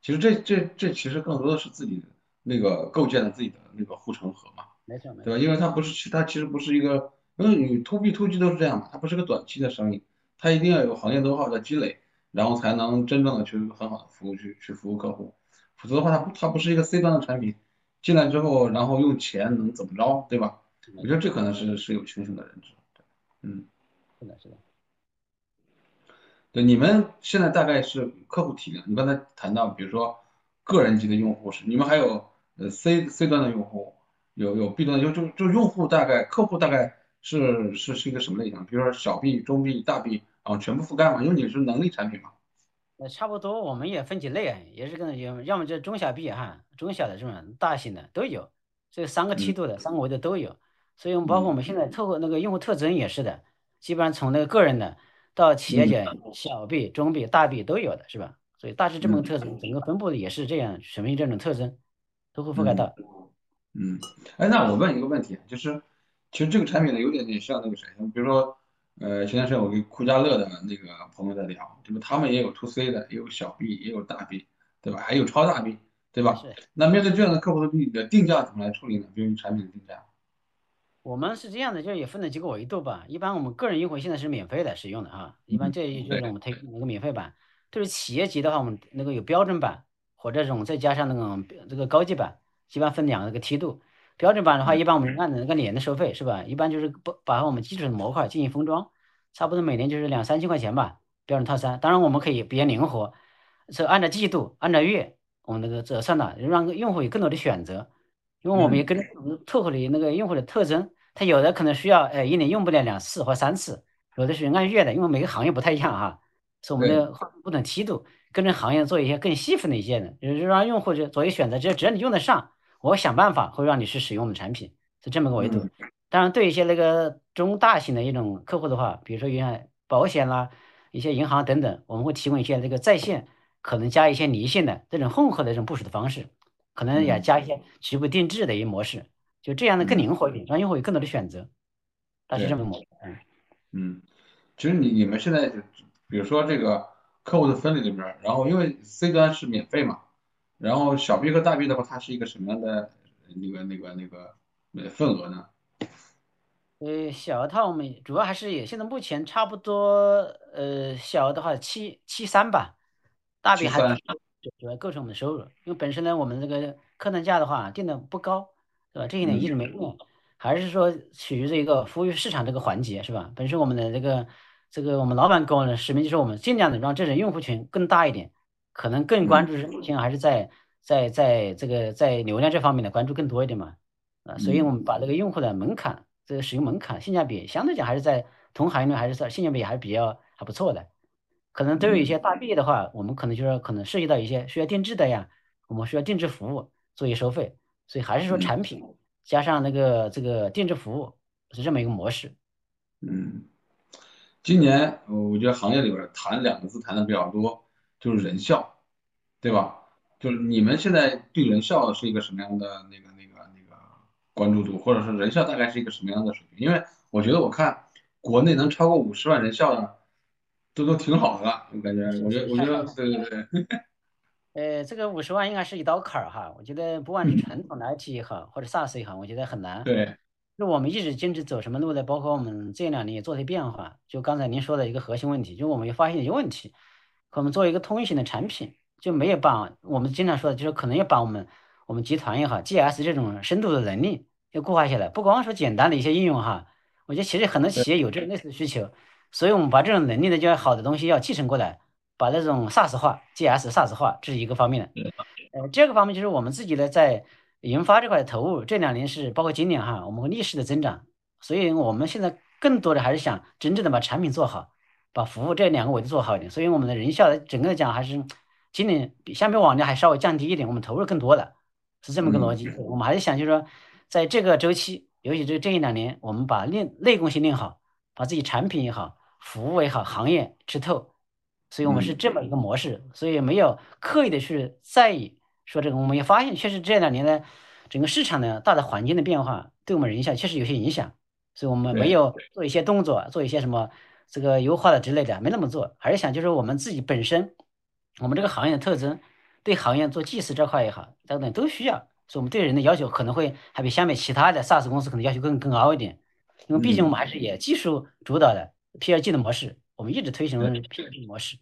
其实这这这其实更多的是自己那个构建了自己的那个护城河嘛，没错没错，对吧？因为它不是它其实不是一个，因为你 to B to G 都是这样嘛，它不是个短期的生意，它一定要有行业 know how 的积累，然后才能真正的去很好的服务去去服务客户，否则的话它它不是一个 C 端的产品，进来之后然后用钱能怎么着，对吧？我觉得这可能是是有清醒的认知，嗯，是的，是的，对，你们现在大概是客户体量，你刚才谈到，比如说个人级的用户是，你们还有呃 C C 端的用户，有有 B 端，就就就用户大概客户大概是是是一个什么类型？比如说小 B、中 B、大 B，然后全部覆盖嘛？因为你是能力产品嘛。呃，差不多，我们也分几类啊，也是跟有，要么就中小 B 哈，中小的这种大型的都有，这三个梯度的三个维度都有。所以，我们包括我们现在特户那个用户特征也是的，基本上从那个个人的到企业界，小 B、中 B、大 B 都有的是吧？所以大致这么个特征，整个分布的也是这样，什么这种特征都会覆盖到。嗯，哎，那我问一个问题，就是其实这个产品呢，有点点像那个谁，比如说，呃，前段时间我跟酷家乐的那个朋友在聊，对吧？他们也有 to C 的，也有小 B，也有大 B，对吧？还有超大 B，对吧？那面对这样的客户的你的定价怎么来处理呢？比如产品的定价。我们是这样的，就是也分了几个维度吧。一般我们个人用户现在是免费的使用的啊，一般这就是我们推那个免费版。对于企业级的话，我们那个有标准版或者这种再加上那种这个高级版，基本上分两个梯度。标准版的话，一般我们按照那个年的收费是吧？一般就是不把我们基础的模块进行封装，差不多每年就是两三千块钱吧。标准套餐，当然我们可以比较灵活，是按照季度、按照月，我们那个折算的，让用户有更多的选择。因为我们也跟特户的那个用户的特征。他有的可能需要，呃，一年用不了两次或三次，有的是按月的，因为每个行业不太一样哈，是我们的不同梯度，跟着行业做一些更细分的一些的，就是让用户就做一个选择，只要只要你用得上，我想办法会让你去使用我们产品，是这么个维度。当然，对一些那个中大型的一种客户的话，比如说像保险啦、一些银行等等，我们会提供一些这个在线，可能加一些离线的这种混合的这种部署的方式，可能也加一些局部定制的一些模式。就这样的更灵活一点，让用户有更多的选择，它是这么模式。嗯嗯，其实你你们现在就比如说这个客户的分类里边，然后因为 C 端是免费嘛，然后小 B 和大 B 的话，它是一个什么样的那个那个那个呃份额呢？呃，小额套我们主要还是也现在目前差不多呃小额的话七七三吧，大 B 还主要构成我们的收入，因为本身呢我们这个客单价的话定的不高。对吧？这一点一直没变，还是说取于这一个服务于市场这个环节，是吧？本身我们的这个这个我们老板给我的使命就是我们尽量的让这种用户群更大一点，可能更关注是目前还是在在在这个在流量这方面的关注更多一点嘛，啊，所以我们把这个用户的门槛，这个使用门槛性价比相对讲还是在同行业内还是在性价比还是比较还不错的，可能都有一些大 B 的话，我们可能就是可能涉及到一些需要定制的呀，我们需要定制服务做一些收费。所以还是说产品加上那个这个定制服务是这么一个模式。嗯，今年我觉得行业里边谈两个字谈的比较多，就是人效，对吧？就是你们现在对人效是一个什么样的那个那个那个关注度，或者是人效大概是一个什么样的水平？因为我觉得我看国内能超过五十万人效的，都都挺好的了，我感觉，我觉得我觉得对对对。呃，这个五十万应该是一道坎儿哈，我觉得不管是传统的 IT 也好，或者 SaaS 也好，我觉得很难。对。就我们一直坚持走什么路的？包括我们这两年也做些变化。就刚才您说的一个核心问题，就我们也发现一个问题，我们做一个通用型的产品，就没有把我们经常说的，就是可能要把我们我们集团也好，GS 这种深度的能力要固化下来。不光说简单的一些应用哈，我觉得其实很多企业有这种类似的需求，所以我们把这种能力呢，就要好的东西要继承过来，把那种 SaaS 化，GS SaaS 化，这是一个方面的。呃，第二个方面就是我们自己呢在。研发这块的投入，这两年是包括今年哈，我们会逆势的增长，所以我们现在更多的还是想真正的把产品做好，把服务这两个维度做好一点。所以我们的人效整个讲还是今年比相比往年还稍微降低一点，我们投入更多了，是这么个逻辑。我们还是想就是说，在这个周期，尤其这这一两年，我们把练内功先练好，把自己产品也好，服务也好，行业吃透，所以我们是这么一个模式，所以没有刻意的去在意。说这个，我们也发现，确实这两年呢，整个市场的大的环境的变化，对我们人效确实有些影响，所以我们没有做一些动作，做一些什么这个优化的之类的，没那么做，还是想就是我们自己本身，我们这个行业的特征，对行业做技师这块也好，等等都需要，所以我们对人的要求可能会还比相比其他的 SaaS 公司可能要求更更高一点，因为毕竟我们还是以技术主导的 PLG 的模式，我们一直推行 PLG 模式，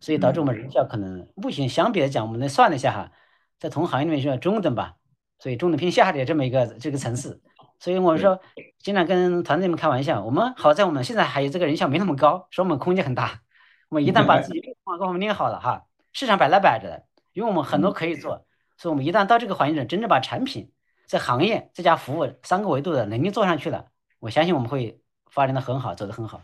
所以导致我们人效可能目前相比来讲，我们能算了一下哈。在同行业里面是中等吧，所以中等偏下的这么一个这个层次，所以我们说经常跟团队们开玩笑，我们好在我们现在还有这个人效没那么高，说我们空间很大。我们一旦把自己方各方面练好了哈，市场摆来摆着的，因为我们很多可以做，所以我们一旦到这个环境中，真正把产品在行业这家服务三个维度的能力做上去了，我相信我们会发展的很好，走得很好。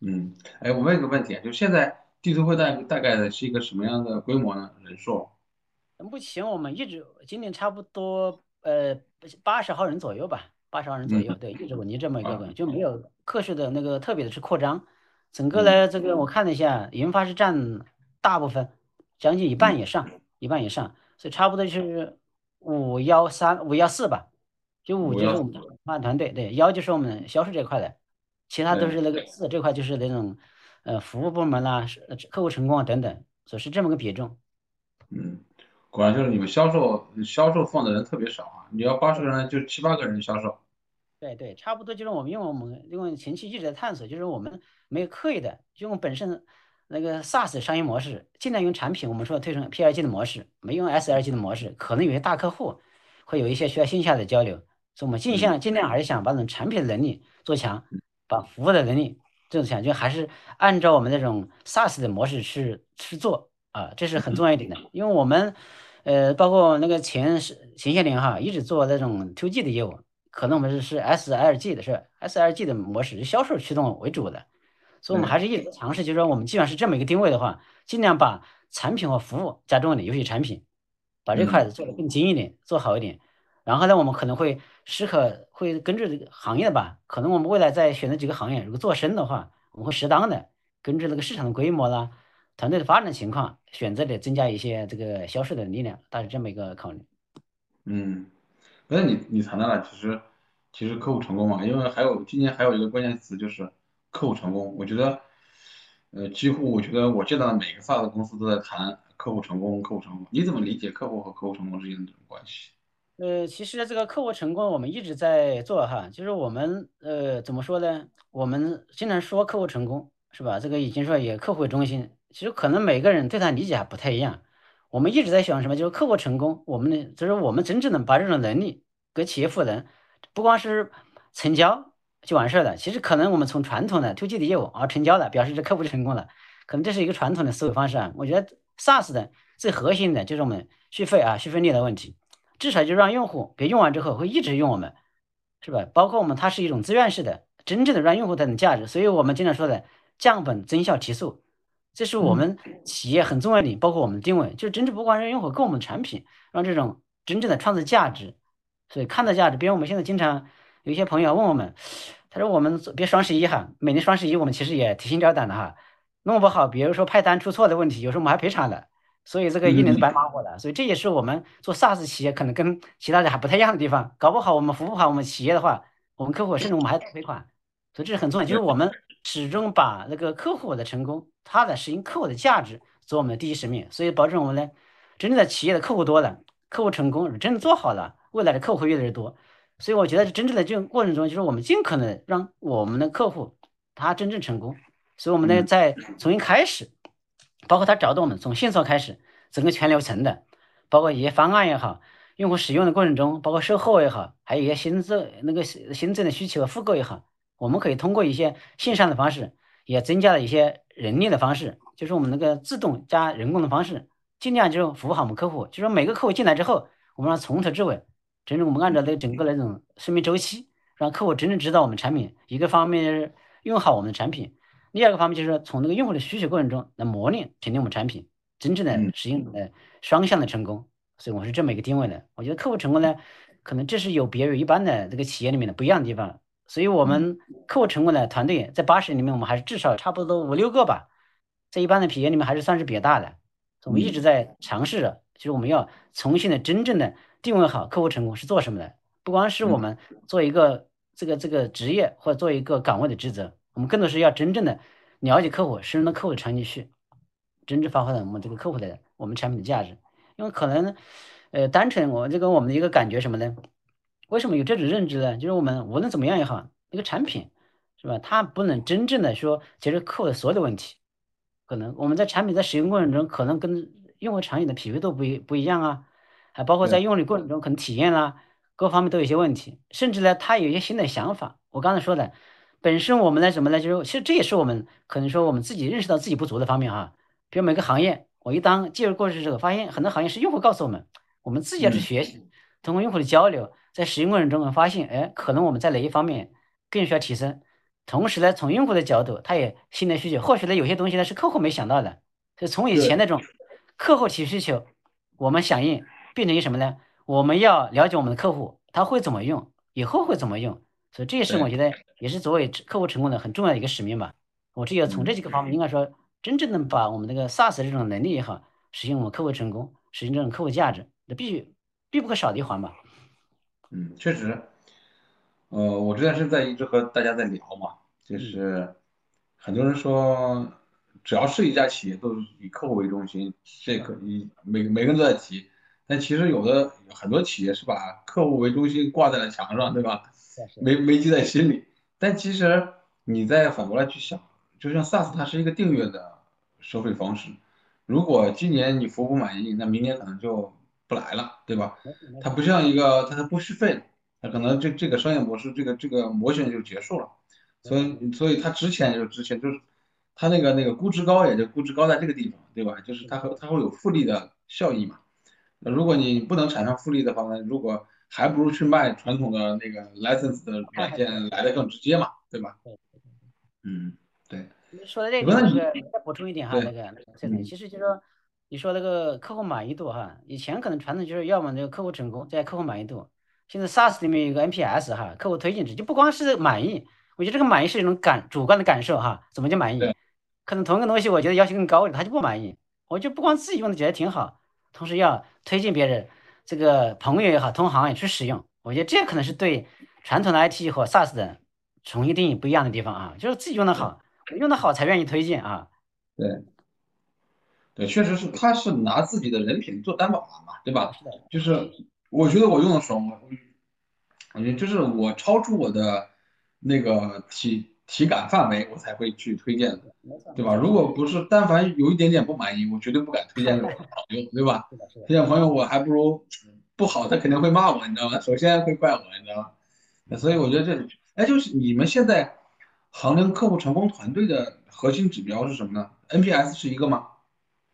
嗯，哎，我问一个问题，就现在地图会大大概的是一个什么样的规模呢？人数？目前我们一直今年差不多呃八十号人左右吧，八十二人左右，对，一直稳定这么一个，就没有客式的那个特别的去扩张。整个呢，这个我看了一下，研发是占大部分，将近一半以上，一半以上，所以差不多是五幺三五幺四吧，就五就是我们研发团队，对，幺就是我们销售这块的，其他都是那个四这块就是那种呃服务部门啦，客户成功啊等等，所以是这么个比重。嗯。果然就是你们销售销售放的人特别少啊！你要八十个人，就七八个人销售。对对，差不多就是我们因为我们因为前期一直在探索，就是我们没有刻意的，就用本身那个 SaaS 商业模式，尽量用产品，我们说推成 PLG 的模式，没用 SLG 的模式。可能有些大客户会有一些需要线下的交流，所以我们尽量尽量还是想把这种产品的能力做强，把服务的能力做强，就还是按照我们那种 SaaS 的模式去去做啊，这是很重要一点的，因为我们。呃，包括那个前是前些年哈，一直做那种 to G 的业务，可能我们是是 SLG 的是 SLG 的模式，以销售驱动为主的，所以我们还是一直尝试，就是说我们既然是这么一个定位的话，尽量把产品和服务加重一点，尤其产品，把这块子做的更精一点，做好一点。然后呢，我们可能会适可会根据这个行业吧，可能我们未来再选择几个行业，如果做深的话，我们会适当的根据那个市场的规模啦。团队的发展情况，选择的增加一些这个销售的力量，大概这么一个考虑。嗯，那你你谈到了，其实其实客户成功嘛，因为还有今年还有一个关键词就是客户成功。我觉得，呃，几乎我觉得我见到的每个 SaaS 公司都在谈客户成功，客户成功。你怎么理解客户和客户成功之间的这种关系？呃，其实这个客户成功我们一直在做哈，就是我们呃怎么说呢？我们经常说客户成功是吧？这个已经说也客户为中心。其实可能每个人对他理解还不太一样。我们一直在想什么，就是客户成功，我们的就是我们真正的把这种能力给企业赋能，不光是成交就完事儿了。其实可能我们从传统的 to G 的业务啊成交了，表示这客户成功了，可能这是一个传统的思维方式啊。我觉得 SaaS 的最核心的就是我们续费啊续费率的问题，至少就让用户别用完之后会一直用我们，是吧？包括我们它是一种自愿式的，真正的让用户带来价值。所以我们经常说的降本增效提速。这是我们企业很重要的点，包括我们的定位，就是真正不光让用户购我们的产品，让这种真正的创造价值，所以看到价值。比如我们现在经常有一些朋友问我们，他说我们别双十一哈，每年双十一我们其实也提心吊胆的哈，弄不好，比如说派单出错的问题，有时候我们还赔偿的。所以这个一年是白忙活了。所以这也是我们做 SaaS 企业可能跟其他的还不太一样的地方。搞不好我们服务好我们企业的话，我们客户甚至我们还赔款。所以这是很重要，就是我们始终把那个客户的成功，他的实现客户的价值做我们的第一使命。所以保证我们呢，真正的企业的客户多了，客户成功，真正做好了，未来的客户会越来越多。所以我觉得真正的这个过程中，就是我们尽可能让我们的客户他真正成功。所以我们呢，在从一开始，包括他找到我们从线上开始，整个全流程的，包括一些方案也好，用户使用的过程中，包括售后也好，还有一些行政那个行政的需求复购也好，我们可以通过一些线上的方式，也增加了一些人力的方式，就是我们那个自动加人工的方式，尽量就是服务好我们客户。就是每个客户进来之后，我们让从头至尾。真正我们按照那整个那种生命周期，让客户真正知道我们产品。一个方面是用好我们的产品，第二个方面就是从那个用户的需求过程中来磨练、肯定我们产品，真正的实现呃双向的成功。所以我是这么一个定位的。我觉得客户成功呢，可能这是有别于一般的这个企业里面的不一样的地方。所以我们客户成功的团队在八十人里面，我们还是至少差不多五六个吧，在一般的企业里面还是算是比较大的。我们一直在尝试着，就是我们要重新的真正的。定位好客户成功是做什么的？不光是我们做一个这个这个职业或者做一个岗位的职责，我们更多是要真正的了解客户，深入到客户的场景去，真正发挥了我们这个客户的我们产品的价值。因为可能，呃，单纯我这个我们的一个感觉什么呢？为什么有这种认知呢？就是我们无论怎么样也好，一个产品是吧？它不能真正的说解决客户的所有的问题。可能我们在产品在使用过程中，可能跟用户场景的匹配度不一不一样啊。还包括在用的过程中，可能体验啦，各方面都有一些问题，甚至呢，他有一些新的想法。我刚才说的，本身我们呢，什么呢？就是其实这也是我们可能说我们自己认识到自己不足的方面啊。比如每个行业，我一当介入过去之后，发现很多行业是用户告诉我们，我们自己要去学习，通过用户的交流，在使用过程中我们发现，哎，可能我们在哪一方面更需要提升。同时呢，从用户的角度，他也新的需求，或许呢，有些东西呢是客户没想到的，就从以前那种客户提需求，我们响应。变成一什么呢？我们要了解我们的客户，他会怎么用，以后会怎么用，所以这也是我觉得也是作为客户成功的很重要的一个使命吧。我这要从这几个方面，应该说真正能把我们这个 SaaS 这种能力也好，实现我们客户成功，实现这种客户价值，那必须必不可少的一环吧。嗯，确实，呃，我这段时间在一直和大家在聊嘛，就是很多人说。只要是一家企业，都是以客户为中心，这个以每每个人都在提。但其实有的很多企业是把客户为中心挂在了墙上，对吧？没没记在心里。但其实你再反过来去想，就像 SaaS，它是一个订阅的收费方式。如果今年你服务不满意，那明年可能就不来了，对吧？它不像一个，它它不续费，它可能这这个商业模式，这个这个模型就结束了。所以所以它值钱就值钱，就是。它那个那个估值高，也就估值高在这个地方，对吧？就是它会它会有复利的效益嘛。那如果你不能产生复利的话呢，如果还不如去卖传统的那个 license 的软件来的更直接嘛，对吧？嗯，对。说的这个，那个再补充一点哈，那个这个其实就是说，你说那个客户满意度哈，以前可能传统就是要么那个客户成功，再客户满意度。现在 SaaS 里面有个 NPS 哈，客户推荐值，就不光是满意，我觉得这个满意是一种感主观的感受哈，怎么叫满意？可能同一个东西，我觉得要求更高一点，他就不满意。我就不光自己用的觉得挺好，同时要推荐别人，这个朋友也好，同行也去使用。我觉得这可能是对传统的 IT 和 SaaS 的重新定义不一样的地方啊，就是自己用的好，用的好才愿意推荐啊。对，对，确实是，他是拿自己的人品做担保了嘛，对吧？是的就是我觉得我用的爽，我我觉得就是我超出我的那个体。体感范围我才会去推荐的，对吧？如果不是，但凡有一点点不满意，我绝对不敢推荐给我的朋友，对吧？推荐朋友我还不如不好，他肯定会骂我，你知道吗？首先会怪我，你知道吗？所以我觉得这，哎，就是你们现在衡量客户成功团队的核心指标是什么呢？NPS 是一个吗？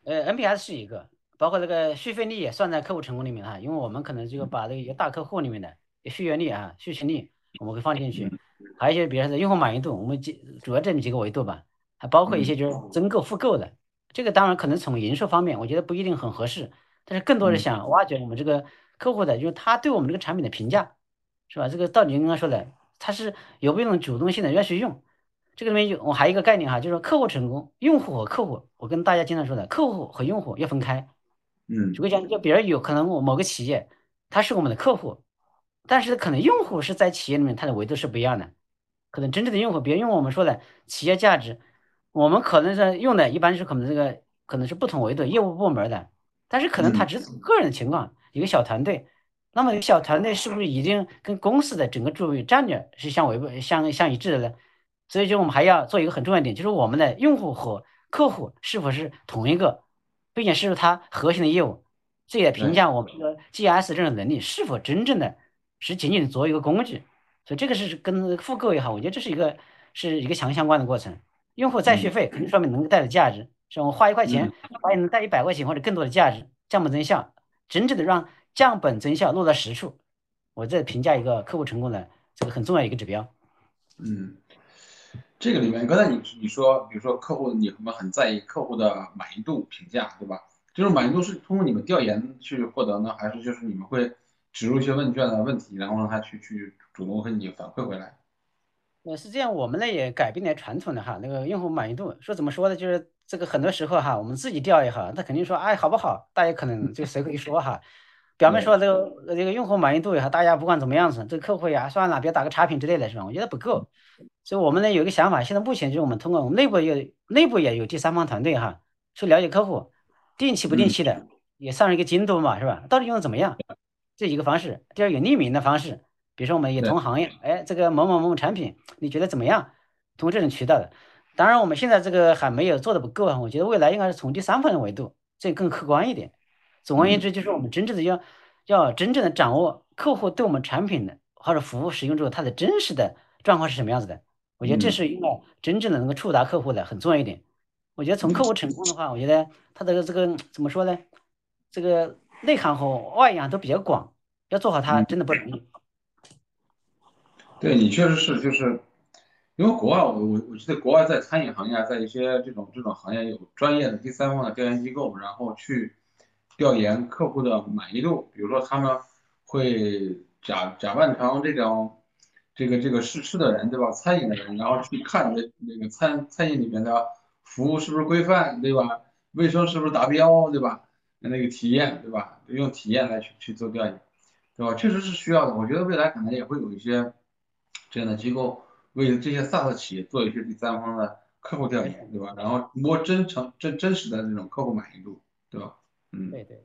呃，NPS 是一个，包括这个续费率也算在客户成功里面哈，因为我们可能就把这个一个大客户里面的续约率啊、续签率，我们会放进去。还有一些，比如说用户满意度，我们几主要这么几个维度吧，还包括一些就是增购复购的，这个当然可能从营收方面，我觉得不一定很合适，但是更多的想挖掘我们这个客户的，就是他对我们这个产品的评价，是吧？这个到底刚刚说的，他是有没有主动性的要去用？这个里面有我还有一个概念哈，就是说客户成功，用户和客户，我跟大家经常说的，客户和用户要分开，嗯举个讲，就比如有可能我某个企业，它是我们的客户，但是可能用户是在企业里面，它的维度是不一样的。可能真正的用户，比如用我们说的企业价值，我们可能是用的一般是可能这个可能是不同维度业务部门的，但是可能他只是个人的情况，一个小团队，那么一个小团队是不是一定跟公司的整个注意战略是相违背相相一致的呢？所以就我们还要做一个很重要一点，就是我们的用户和客户是否是同一个，并且是不是他核心的业务，这也评价我们的 GS 这种能力是否真正的是仅仅作为一个工具。所以这个是跟复购也好，我觉得这是一个是一个强相关的过程。用户再续费，肯定说明能够带来价值，是我花一块钱，发现能带一百块钱或者更多的价值，降本增效，真正的让降本增效落到实处。我在评价一个客户成功的这个很重要一个指标。嗯，这个里面刚才你你说，比如说客户，你们很在意客户的满意度评价，对吧？就是满意度是通过你们调研去获得呢，还是就是你们会植入一些问卷的问题，然后让他去去主动和你反馈回来？呃，是这样，我们呢也改变了传统的哈，那个用户满意度，说怎么说呢？就是这个很多时候哈，我们自己调也好，他肯定说哎好不好，大家可能就随口一说哈，表面说这个这个用户满意度也好，大家不管怎么样子，这个客户呀算了，别打个差评之类的是吧？我觉得不够，所以我们呢有一个想法，现在目前就是我们通过我们内部有内部也有第三方团队哈，去了解客户，定期不定期的也上一个监督嘛是吧？到底用的怎么样？这一个方式，第二有匿名的方式。比如说我们也同行业，哎，这个某某某某产品，你觉得怎么样？通过这种渠道的，当然我们现在这个还没有做的不够啊。我觉得未来应该是从第三方的维度，这更客观一点。总而言之，就是我们真正的要要真正的掌握客户对我们产品的或者服务使用之后他的真实的状况是什么样子的。我觉得这是一个真正的能够触达客户的很重要一点。我觉得从客户成功的话，我觉得他的这个怎么说呢？这个内涵和外涵都比较广，要做好它真的不容易。对你确实是，就是因为国外，我我我记得国外在餐饮行业，在一些这种这种行业有专业的第三方的调研机构，然后去调研客户的满意度。比如说他们会假假扮成这种这个这个试吃的人，对吧？餐饮的人，然后去看那那个餐餐饮里面的服务是不是规范，对吧？卫生是不是达标，对吧？那个体验，对吧？用体验来去去做调研，对吧？确实是需要的。我觉得未来可能也会有一些。这样的机构为这些 SaaS 企业做一些第三方的客户调研，对吧？然后摸真诚、真真实的这种客户满意度，对吧？嗯，对对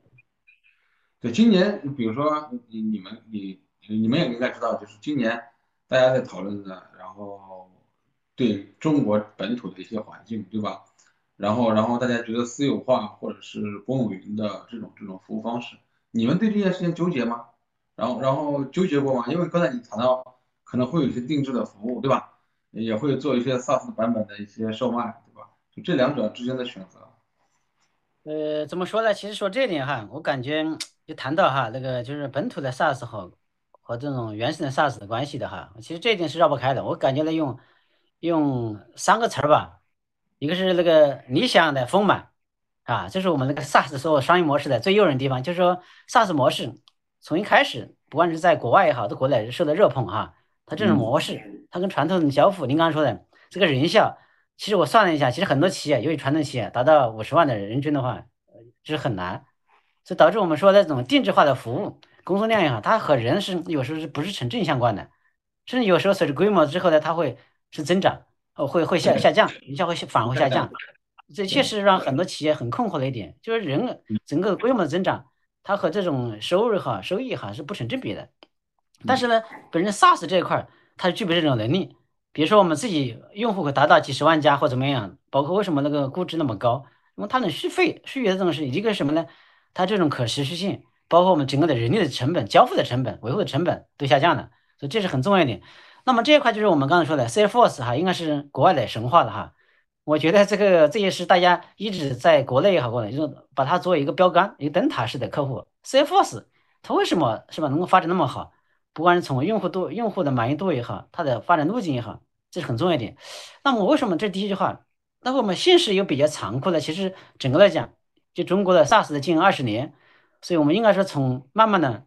对。今年，比如说你你们你你们也应该知道，就是今年大家在讨论的，然后对中国本土的一些环境，对吧？然后然后大家觉得私有化或者是公有云的这种这种服务方式，你们对这件事情纠结吗？然后然后纠结过吗？因为刚才你谈到。可能会有一些定制的服务，对吧？也会做一些 SaaS 版本的一些售卖，对吧？就这两者之间的选择。呃，怎么说呢？其实说这点哈，我感觉就谈到哈，那个就是本土的 SaaS 和和这种原生的 SaaS 的关系的哈，其实这一点是绕不开的。我感觉呢，用用三个词儿吧，一个是那个理想的丰满啊，这是我们那个 SaaS 所有商业模式的最诱人的地方，就是说 SaaS 模式从一开始，不管是在国外也好，在国内是受到热捧哈。它这种模式，它跟传统的交付，您刚刚说的这个人效，其实我算了一下，其实很多企业，尤其传统企业，达到五十万的人均的话，就是很难，所以导致我们说的这种定制化的服务，工作量也好，它和人是有时候是不是成正相关的，甚至有时候随着规模之后呢，它会是增长，哦会会下下降，人效会反而会下降，这确实让很多企业很困惑的一点，就是人整个规模的增长，它和这种收入哈收益哈是不成正比的。但是呢，本身 SaaS 这一块它具备这种能力。比如说我们自己用户可达到几十万家或怎么样，包括为什么那个估值那么高？因为它能续费，续约这种是一个什么呢？它这种可持续性，包括我们整个的人力的成本、交付的成本、维护的成本都下降了，所以这是很重要一点。那么这一块就是我们刚才说的 Salesforce 哈，应该是国外的神话了哈。我觉得这个这也是大家一直在国内也好，过来就是把它作为一个标杆，一个灯塔式的客户。Salesforce 它为什么是吧能够发展那么好？不管是从用户度、用户的满意度也好，它的发展路径也好，这是很重要一点。那么为什么这第一句话？那我们现实又比较残酷的，其实整个来讲，就中国的 SaaS 的近二十年，所以我们应该是从慢慢的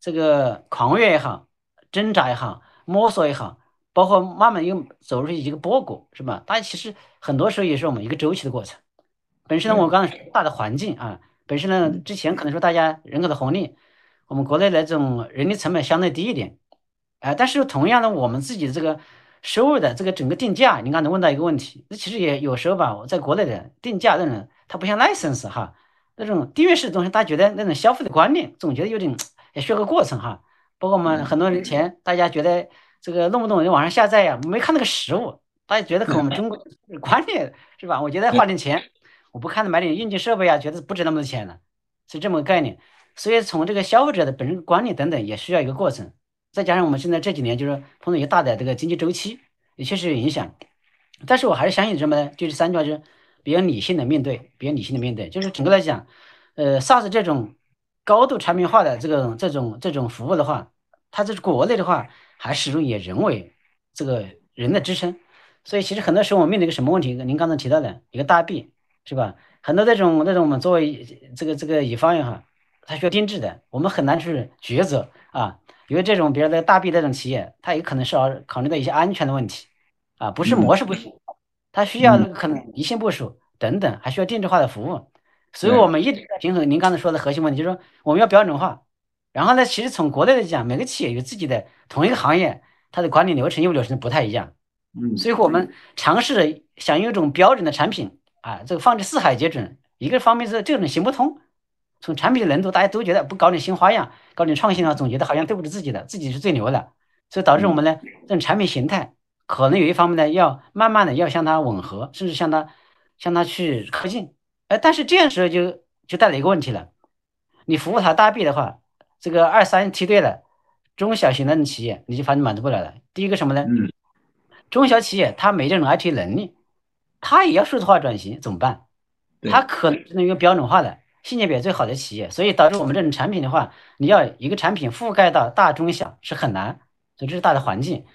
这个狂跃也好、挣扎也好、摸索也好，包括慢慢又走入一个波谷，是吧？它其实很多时候也是我们一个周期的过程。本身呢，我刚才大的环境啊，本身呢，之前可能说大家人口的红利，我们国内的这种人力成本相对低一点，哎，但是同样的，我们自己的这个收入的这个整个定价，你刚才问到一个问题，那其实也有时候吧，我在国内的定价那种，它不像 license 哈，那种订阅式的东西，大家觉得那种消费的观念，总觉得有点也需要个过程哈。包括我们很多年前，大家觉得这个弄不懂就网上下载呀，没看那个实物，大家觉得和我们中国观念是吧？我觉得花点钱，我不看买点硬件设备啊，觉得不值那么多钱了，是这么个概念。所以从这个消费者的本身观念等等，也需要一个过程。再加上我们现在这几年就是碰到一个大的这个经济周期，也确实有影响。但是我还是相信什么呢？就是三句话，就是比较理性的面对，比较理性的面对。就是整个来讲，呃，SaaS 这种高度产品化的这种这种这种服务的话，它这是国内的话，还始终以人为这个人的支撑。所以其实很多时候我们面对一个什么问题？您刚才提到的一个大 B 是吧？很多这种那种我们作为这个这个乙方也好，它需要定制的，我们很难去抉择啊。因为这种，比如说大 B 这种企业，它也可能是要考虑到一些安全的问题，啊，不是模式不行，它需要可能离线部署等等，还需要定制化的服务。所以我们一直在平衡您刚才说的核心问题，就是说我们要标准化。然后呢，其实从国内来讲，每个企业有自己的同一个行业，它的管理流程、业务流程不太一样。嗯，所以我们尝试着想用一种标准的产品啊，这个放之四海皆准。一个方面是这种行不通。从产品的难度，大家都觉得不搞点新花样，搞点创新啊，总觉得好像对不住自己的，自己是最牛的，所以导致我们呢，这种产品形态可能有一方面呢，要慢慢的要向它吻合，甚至向它向它去靠近。哎，但是这样时候就就带来一个问题了，你服务它大 B 的话，这个二三梯队的中小型的企业，你就发现满足不了了。第一个什么呢？嗯，中小企业它没这种 IT 能力，它也要数字化转型，怎么办？它可能只能用标准化的。性价比最好的企业，所以导致我们这种产品的话，你要一个产品覆盖到大中小是很难，所以这是大的环境。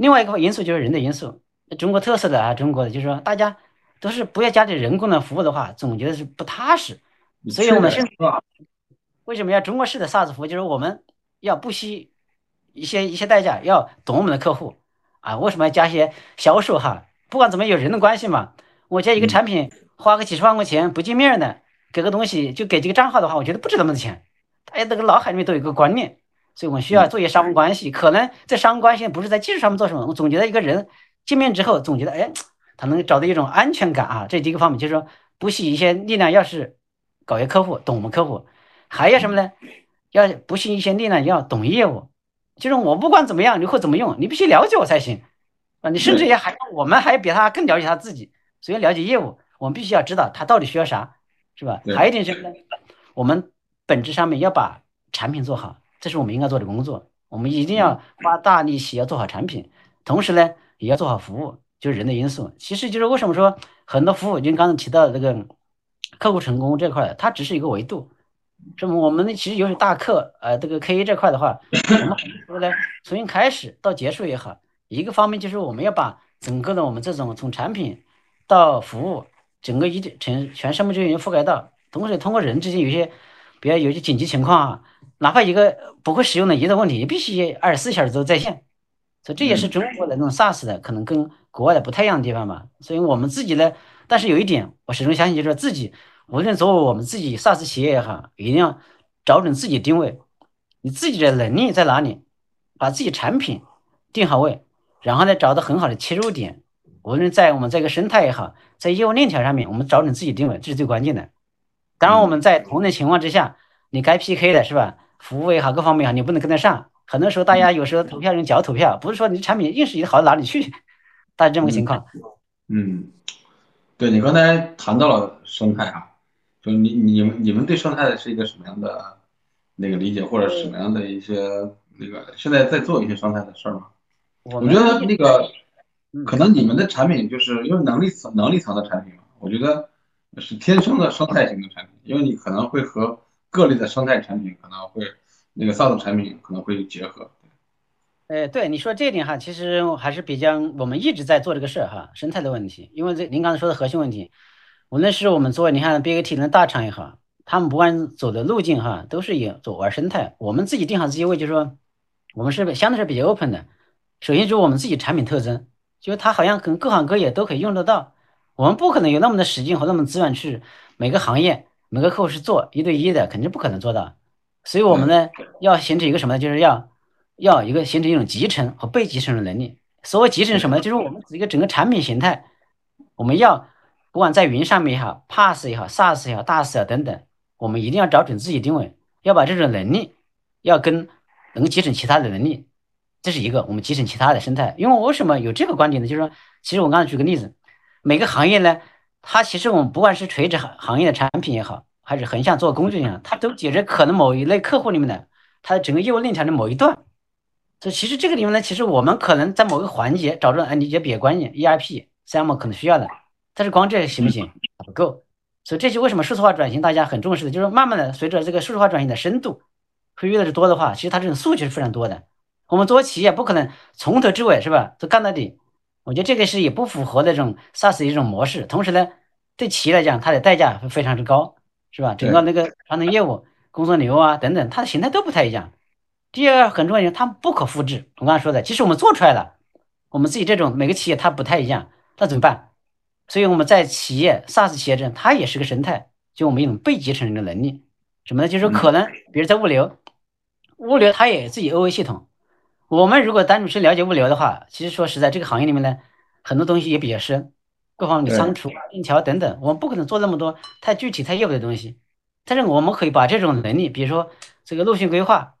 另外一个因素就是人的因素，中国特色的啊，中国的就是说大家都是不要加点人工的服务的话，总觉得是不踏实。所以我们为什么要中国式的 SaaS 服务？就是我们要不惜一些一些代价，要懂我们的客户啊。为什么要加一些销售哈？不管怎么有人的关系嘛，我加一个产品花个几十万块钱不见面的。给个东西就给几个账号的话，我觉得不值那么多钱。大家这个脑海里面都有一个观念，所以我们需要做一些商务关系。可能在商务关系不是在技术上面做什么，我总觉得一个人见面之后，总觉得哎，他能找到一种安全感啊。这是第一个方面，就是说不惜一些力量，要是搞一个客户，懂我们客户，还有什么呢？要不惜一些力量，要懂业务。就是我不管怎么样，你会怎么用，你必须了解我才行啊。你甚至也还我们还比他更了解他自己，所以了解业务，我们必须要知道他到底需要啥。是吧？还有一点是什么呢？我们本质上面要把产品做好，这是我们应该做的工作。我们一定要花大力气要做好产品，同时呢，也要做好服务，就是人的因素。其实就是为什么说很多服务，就刚才提到的这个客户成功这块，它只是一个维度。是么我们其实尤其大客，呃，这个 KA 这块的话，我们说呢，从一开始到结束也好，一个方面就是我们要把整个的我们这种从产品到服务。整个一全全生命周期覆盖到，同时通过人之间有些，比如有些紧急情况啊，哪怕一个不会使用的移动问题，也必须二十四小时都在线。所以这也是中国的那种 SaaS 的可能跟国外的不太一样的地方吧。所以我们自己呢，但是有一点我始终相信，就是说自己无论作为我们自己 SaaS 企业也好，一定要找准自己定位，你自己的能力在哪里，把自己产品定好位，然后呢找到很好的切入点。无论在我们这个生态也好，在业务链条上面，我们找准自己定位，这是最关键的。当然，我们在同等情况之下，你该 PK 的是吧？服务也好，各方面也好，你不能跟得上。很多时候，大家有时候投票用脚投票，不是说你产品硬实力好到哪里去，大概这么个情况。嗯，对你刚才谈到了生态啊，就你你们你们对生态是一个什么样的那个理解，或者什么样的一些那个现在在做一些生态的事儿吗？我觉得那个。可能你们的产品就是因为能力层能力层的产品嘛，我觉得是天生的生态型的产品，因为你可能会和各类的生态产品可能会那个 SaaS 产品可能会结合。哎，对你说这一点哈，其实还是比较我们一直在做这个事儿哈，生态的问题。因为这您刚才说的核心问题，无论是我们作为你看 BAT 的大厂也好，他们不管走的路径哈，都是以走玩生态。我们自己定好自己位，就是说我们是相对是比较 open 的。首先就是我们自己产品特征。就是它好像可能各行各业都可以用得到，我们不可能有那么的时间和那么资源去每个行业每个客户是做一对一的，肯定不可能做到。所以我们呢，要形成一个什么呢？就是要要一个形成一种集成和被集成的能力。所谓集成什么？就是我们一个整个产品形态，我们要不管在云上面也好，PaaS 也好，SaaS 也好，DaaS 啊等等，我们一定要找准自己定位，要把这种能力要跟能够集成其他的能力，这是一个我们集成其他的生态。因为为什么有这个观点呢？就是说，其实我刚才举个例子，每个行业呢，它其实我们不管是垂直行行业的产品也好，还是横向做工具也好，它都解决可能某一类客户里面的它的整个业务链条的某一段。所以其实这个里面呢，其实我们可能在某个环节找着，哎，你觉得比较关键，ERP、CM 可能需要的，但是光这行不行？不够。所以这就为什么数字化转型大家很重视的，就是慢慢的随着这个数字化转型的深度会越来越多的话，其实它这种数据是非常多的。我们作为企业不可能从头至尾是吧都干到底，我觉得这个是也不符合那种 SaaS 的一种模式。同时呢，对企业来讲，它的代价会非常之高，是吧？整个那个传统业务、工作流啊等等，它的形态都不太一样。第二很重要，它不可复制。我刚才说的，即使我们做出来了，我们自己这种每个企业它不太一样，那怎么办？所以我们在企业 SaaS 企业中，它也是个生态，就我们一种被集成的能力。什么呢？就是可能，比如在物流，物流它也自己 OA 系统。我们如果单纯去了解物流的话，其实说实在，这个行业里面呢，很多东西也比较深，各方面仓储、运桥等等，我们不可能做那么多太具体、太业务的东西。但是我们可以把这种能力，比如说这个路线规划。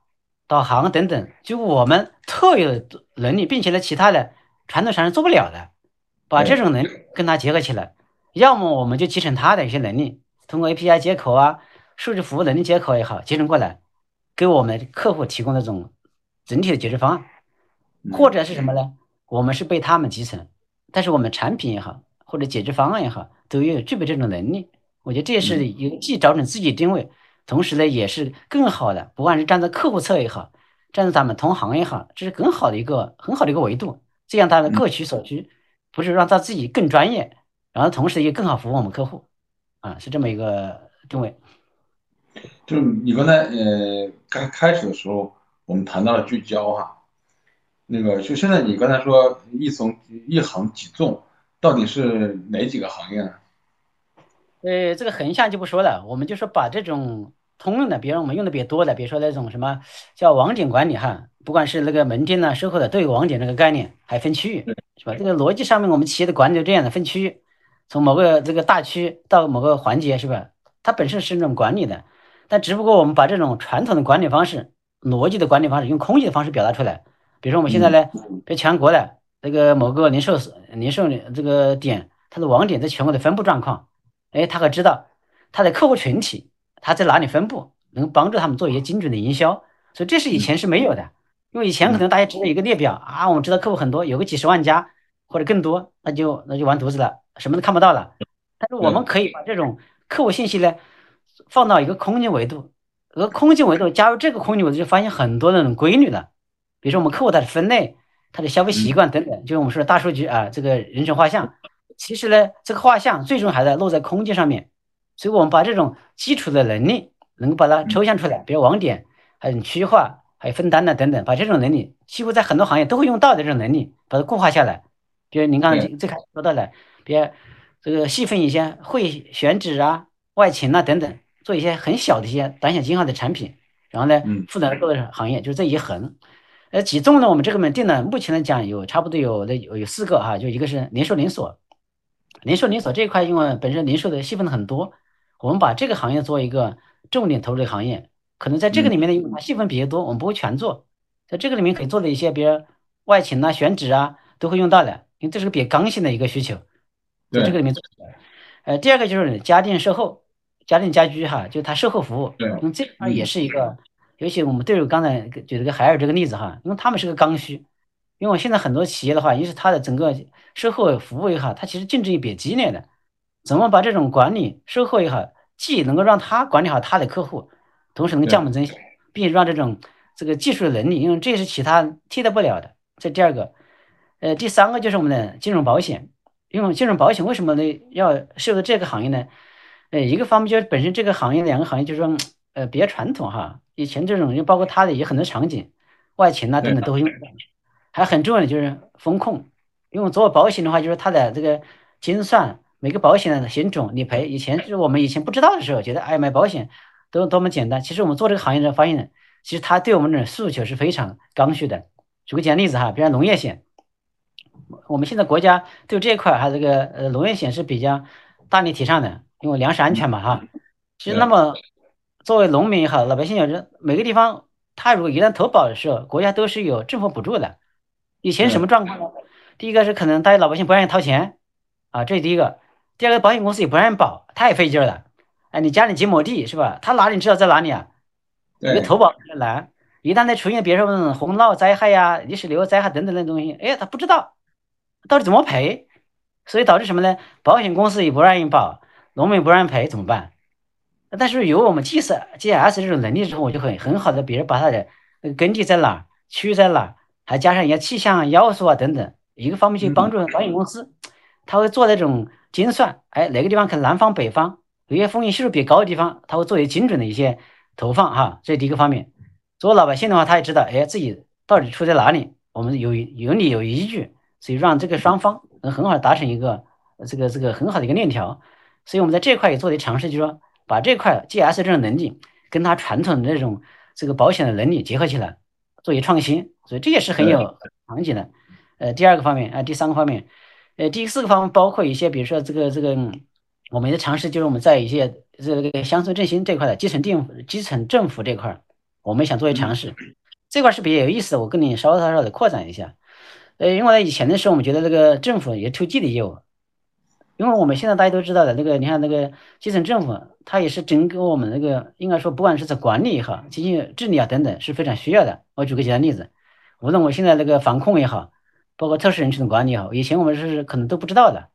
导航等等，就我们特有的能力，并且呢，其他的传统上是做不了的，把这种能力跟它结合起来，要么我们就集成它的一些能力，通过 API 接口啊、数据服务能力接口也好，集成过来，给我们客户提供那种整体的解决方案，或者是什么呢？我们是被他们集成，但是我们产品也好，或者解决方案也好，都要具备这种能力。我觉得这也是一个既找准自己定位。同时呢，也是更好的，不管是站在客户侧也好，站在咱们同行也好，这是更好的一个很好的一个维度。这样他的各取所需，不是让他自己更专业，然后同时也更好服务我们客户，啊，是这么一个定位。就是你刚才呃刚开始的时候，我们谈到了聚焦哈，那个就现在你刚才说一从一行几纵，到底是哪几个行业呢？呃，这个横向就不说了，我们就说把这种。通用的，比如我们用的比较多的，比如说那种什么叫网点管理哈，不管是那个门店呢、售后的，都有网点这个概念，还分区域，是吧？这个逻辑上面，我们企业的管理就这样的分区域，从某个这个大区到某个环节，是吧？它本身是那种管理的，但只不过我们把这种传统的管理方式、逻辑的管理方式，用空间的方式表达出来。比如说我们现在呢，比如全国的那个某个零售零售这个点，它的网点在全国的分布状况，哎，他可知道他的客户群体。它在哪里分布，能帮助他们做一些精准的营销，所以这是以前是没有的。因为以前可能大家知道一个列表啊，我们知道客户很多，有个几十万家或者更多，那就那就完犊子了，什么都看不到了。但是我们可以把这种客户信息呢，放到一个空间维度，而空间维度加入这个空间维度，就发现很多那种规律了。比如说我们客户他的分类、他的消费习惯等等，就是我们说的大数据啊，这个人群画像，其实呢，这个画像最终还在落在空间上面。所以，我们把这种基础的能力，能够把它抽象出来，比如网点，还有区域化，还有分单的等等，把这种能力，几乎在很多行业都会用到的这种能力，把它固化下来。比如您刚才最开始说到的，比如这个细分一些会选址啊、外勤啊等等，做一些很小的一些短小精悍的产品，然后呢，负责各个行业，就是这一横。呃，几纵呢？我们这个门店呢，目前来讲有差不多有的有有四个哈，就一个是零售连锁，零售连锁这一块，因为本身零售的细分的很多。我们把这个行业做一个重点投入的行业，可能在这个里面呢，因为它细分比较多，我们不会全做。在这个里面可以做的一些，比如外勤啊、选址啊，都会用到的，因为这是个比较刚性的一个需求，在这个里面做。呃，第二个就是家电售后、家电家居哈，就它售后服务，因为这块也是一个，尤其我们对于刚才举了个海尔这个例子哈，因为他们是个刚需，因为我现在很多企业的话，一是它的整个售后服务也好，它其实竞争也比较激烈的。怎么把这种管理售后也好，既能够让他管理好他的客户，同时能降本增效，并且让这种这个技术的能力，因为这也是其他替代不了的。这第二个，呃，第三个就是我们的金融保险。因为金融保险为什么呢要涉入这个行业呢？呃，一个方面就是本身这个行业两个行业就是说，呃，比较传统哈。以前这种就包括它的有很多场景，外勤啊等等都会用到。还很重要的就是风控，因为做保险的话，就是它的这个精算。每个保险的险种理赔，以前就是我们以前不知道的时候，觉得哎买保险都多么简单。其实我们做这个行业的发现呢，其实它对我们的诉求是非常刚需的。举个简单例子哈，比如农业险，我们现在国家对这一块还这个呃农业险是比较大力提倡的，因为粮食安全嘛哈。其实那么作为农民也好，老百姓也是每个地方，他如果一旦投保的时候，国家都是有政府补助的。以前什么状况呢？第一个是可能大家老百姓不愿意掏钱啊，这是第一个。第二个，保险公司也不愿意保，太费劲了。哎，你家里几亩地是吧？他哪里知道在哪里啊？对。你投保难，一旦再出现比如说洪涝灾害呀、泥石流灾害等等的东西，哎，他不知道到底怎么赔，所以导致什么呢？保险公司也不愿意保，农民不让赔，怎么办？但是有我们 G S G S 这种能力之后，我就很很好的，比如把它的耕地在哪，区域在哪，还加上一些气象要素啊等等，一个方面去帮助保险公司，他会做那种精算，哎，哪个地方可能南方北方有些风险系数比较高的地方，他会做一些精准的一些投放哈，这是第一个方面。作为老百姓的话，他也知道，哎，自己到底出在哪里，我们有有理有依据，所以让这个双方能很好的达成一个这个这个很好的一个链条。所以我们在这块也做的尝试，就是说。把这块 GS 这种能力跟它传统的这种这个保险的能力结合起来，做一创新，所以这也是很有场景的。呃，第二个方面，啊，第三个方面，呃，第四个方面包括一些，比如说这个这个，我们的尝试就是我们在一些这个乡村振兴这块的基层政基层政府这块，我们想做一尝试，这块是比较有意思的，我跟你稍稍稍的扩展一下。呃，因为以前的时候，我们觉得这个政府也 to G 的业务。因为我们现在大家都知道的，那个你看那个基层政府，它也是整个我们那个应该说，不管是在管理也好，经济治理啊等等，是非常需要的。我举个简单例子，无论我现在那个防控也好，包括特殊人群的管理也好，以前我们是可能都不知道的。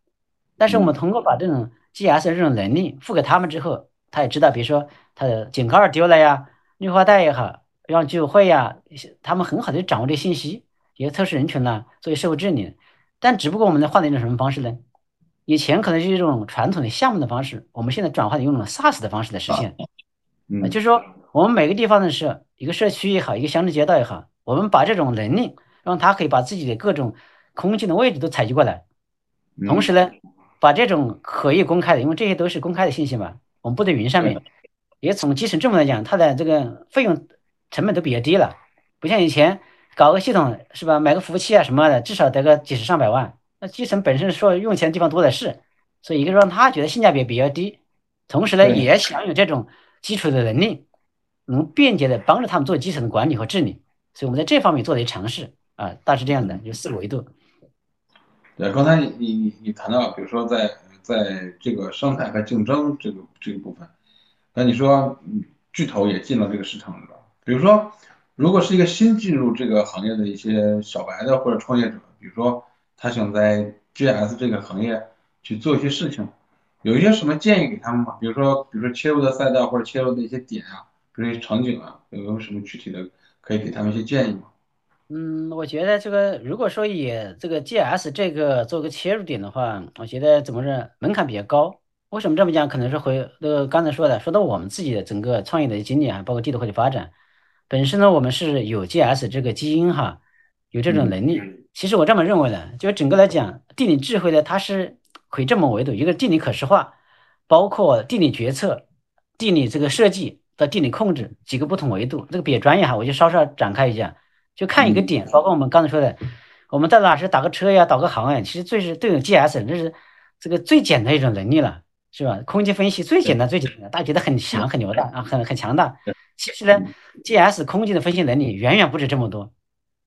但是我们通过把这种 GS 这种能力付给他们之后，他也知道，比如说他的井盖丢了呀，绿化带也好，让居委会呀，他们很好的掌握这信息，一些特殊人群呢，作为社会治理。但只不过我们在换了一种什么方式呢？以前可能是一种传统的项目的方式，我们现在转化的用了 SaaS 的方式来实现。嗯，就是说我们每个地方的是一个社区也好，一个乡镇街道也好，我们把这种能力，让他可以把自己的各种空间的位置都采集过来，同时呢，把这种可以公开的，因为这些都是公开的信息嘛，我们布在云上面，也从基层政府来讲，它的这个费用成本都比较低了，不像以前搞个系统是吧，买个服务器啊什么的，至少得个几十上百万。那基层本身说用钱的地方多的是，所以一个让他觉得性价比比较低，同时呢也享有这种基础的能力，能便捷的帮助他们做基层的管理和治理，所以我们在这方面做了一些尝试啊，大致这样的，有四个维度。对，刚才你你你谈到，比如说在在这个生态和竞争这个这个部分，那你说巨头也进了这个市场了，比如说如果是一个新进入这个行业的一些小白的或者创业者，比如说。他想在 GS 这个行业去做一些事情，有一些什么建议给他们吗？比如说，比如说切入的赛道或者切入的一些点啊，比如一些场景啊，有没有什么具体的可以给他们一些建议吗？嗯，我觉得这个如果说以这个 GS 这个做个切入点的话，我觉得怎么说门槛比较高。为什么这么讲？可能是回那个刚才说的，说到我们自己的整个创业的经历啊，包括地图会的发展，本身呢，我们是有 GS 这个基因哈，有这种能力。其实我这么认为的，就整个来讲，地理智慧呢，它是可以这么维度：一个地理可视化，包括地理决策、地理这个设计到地理控制几个不同维度。这个比较专业哈，我就稍稍展开一下，就看一个点，包括我们刚才说的，我们在哪是打个车呀、导个航呀，其实最是都有 GS，这是这个最简单一种能力了，是吧？空间分析最简单、最简单，大家觉得很强、很牛的啊，很很强大。其实呢，GS 空间的分析能力远远不止这么多，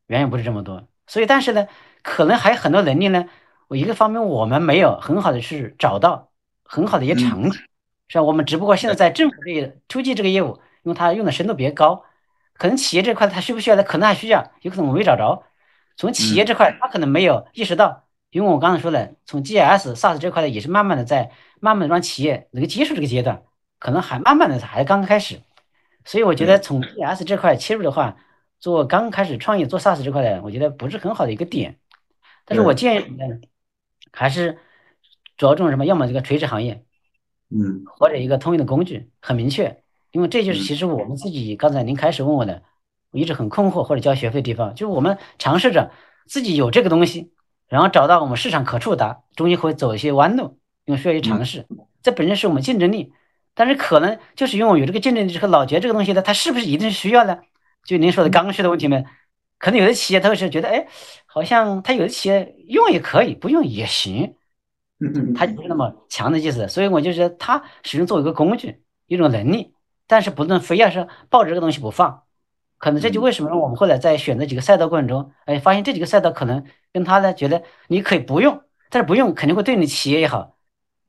远远不是这么多。所以，但是呢，可能还有很多能力呢。我一个方面，我们没有很好的去找到很好的一些场景，是吧？我们只不过现在在政府这个突击这个业务，因为它用的深度比较高，可能企业这块它需不需要呢？可能还需要，有可能我没找着。从企业这块，他可能没有意识到，因为我刚才说了，从 GS、SaaS 这块呢，也是慢慢的在慢慢的让企业能够接受这个阶段，可能还慢慢的还刚刚开始。所以我觉得从 GS 这块切入的话。做刚开始创业做 SaaS 这块的，我觉得不是很好的一个点，但是我建议呢，还是着重什么？要么这个垂直行业，嗯，或者一个通用的工具，很明确，因为这就是其实我们自己刚才您开始问我的，我一直很困惑或者交学费的地方，就是我们尝试着自己有这个东西，然后找到我们市场可触达，中间会走一些弯路，因为需要去尝试，这本身是我们竞争力。但是可能就是因为我有这个竞争力之后，老觉得这个东西呢，它是不是一定是需要呢？就您说的刚需的问题呢，可能有的企业他会是觉得，哎，好像他有的企业用也可以，不用也行，他不是那么强的意思。所以我就觉得它始终作为一个工具，一种能力，但是不能非要是抱着这个东西不放。可能这就为什么我们后来在选择几个赛道过程中，哎，发现这几个赛道可能跟他呢觉得你可以不用，但是不用肯定会对你企业也好。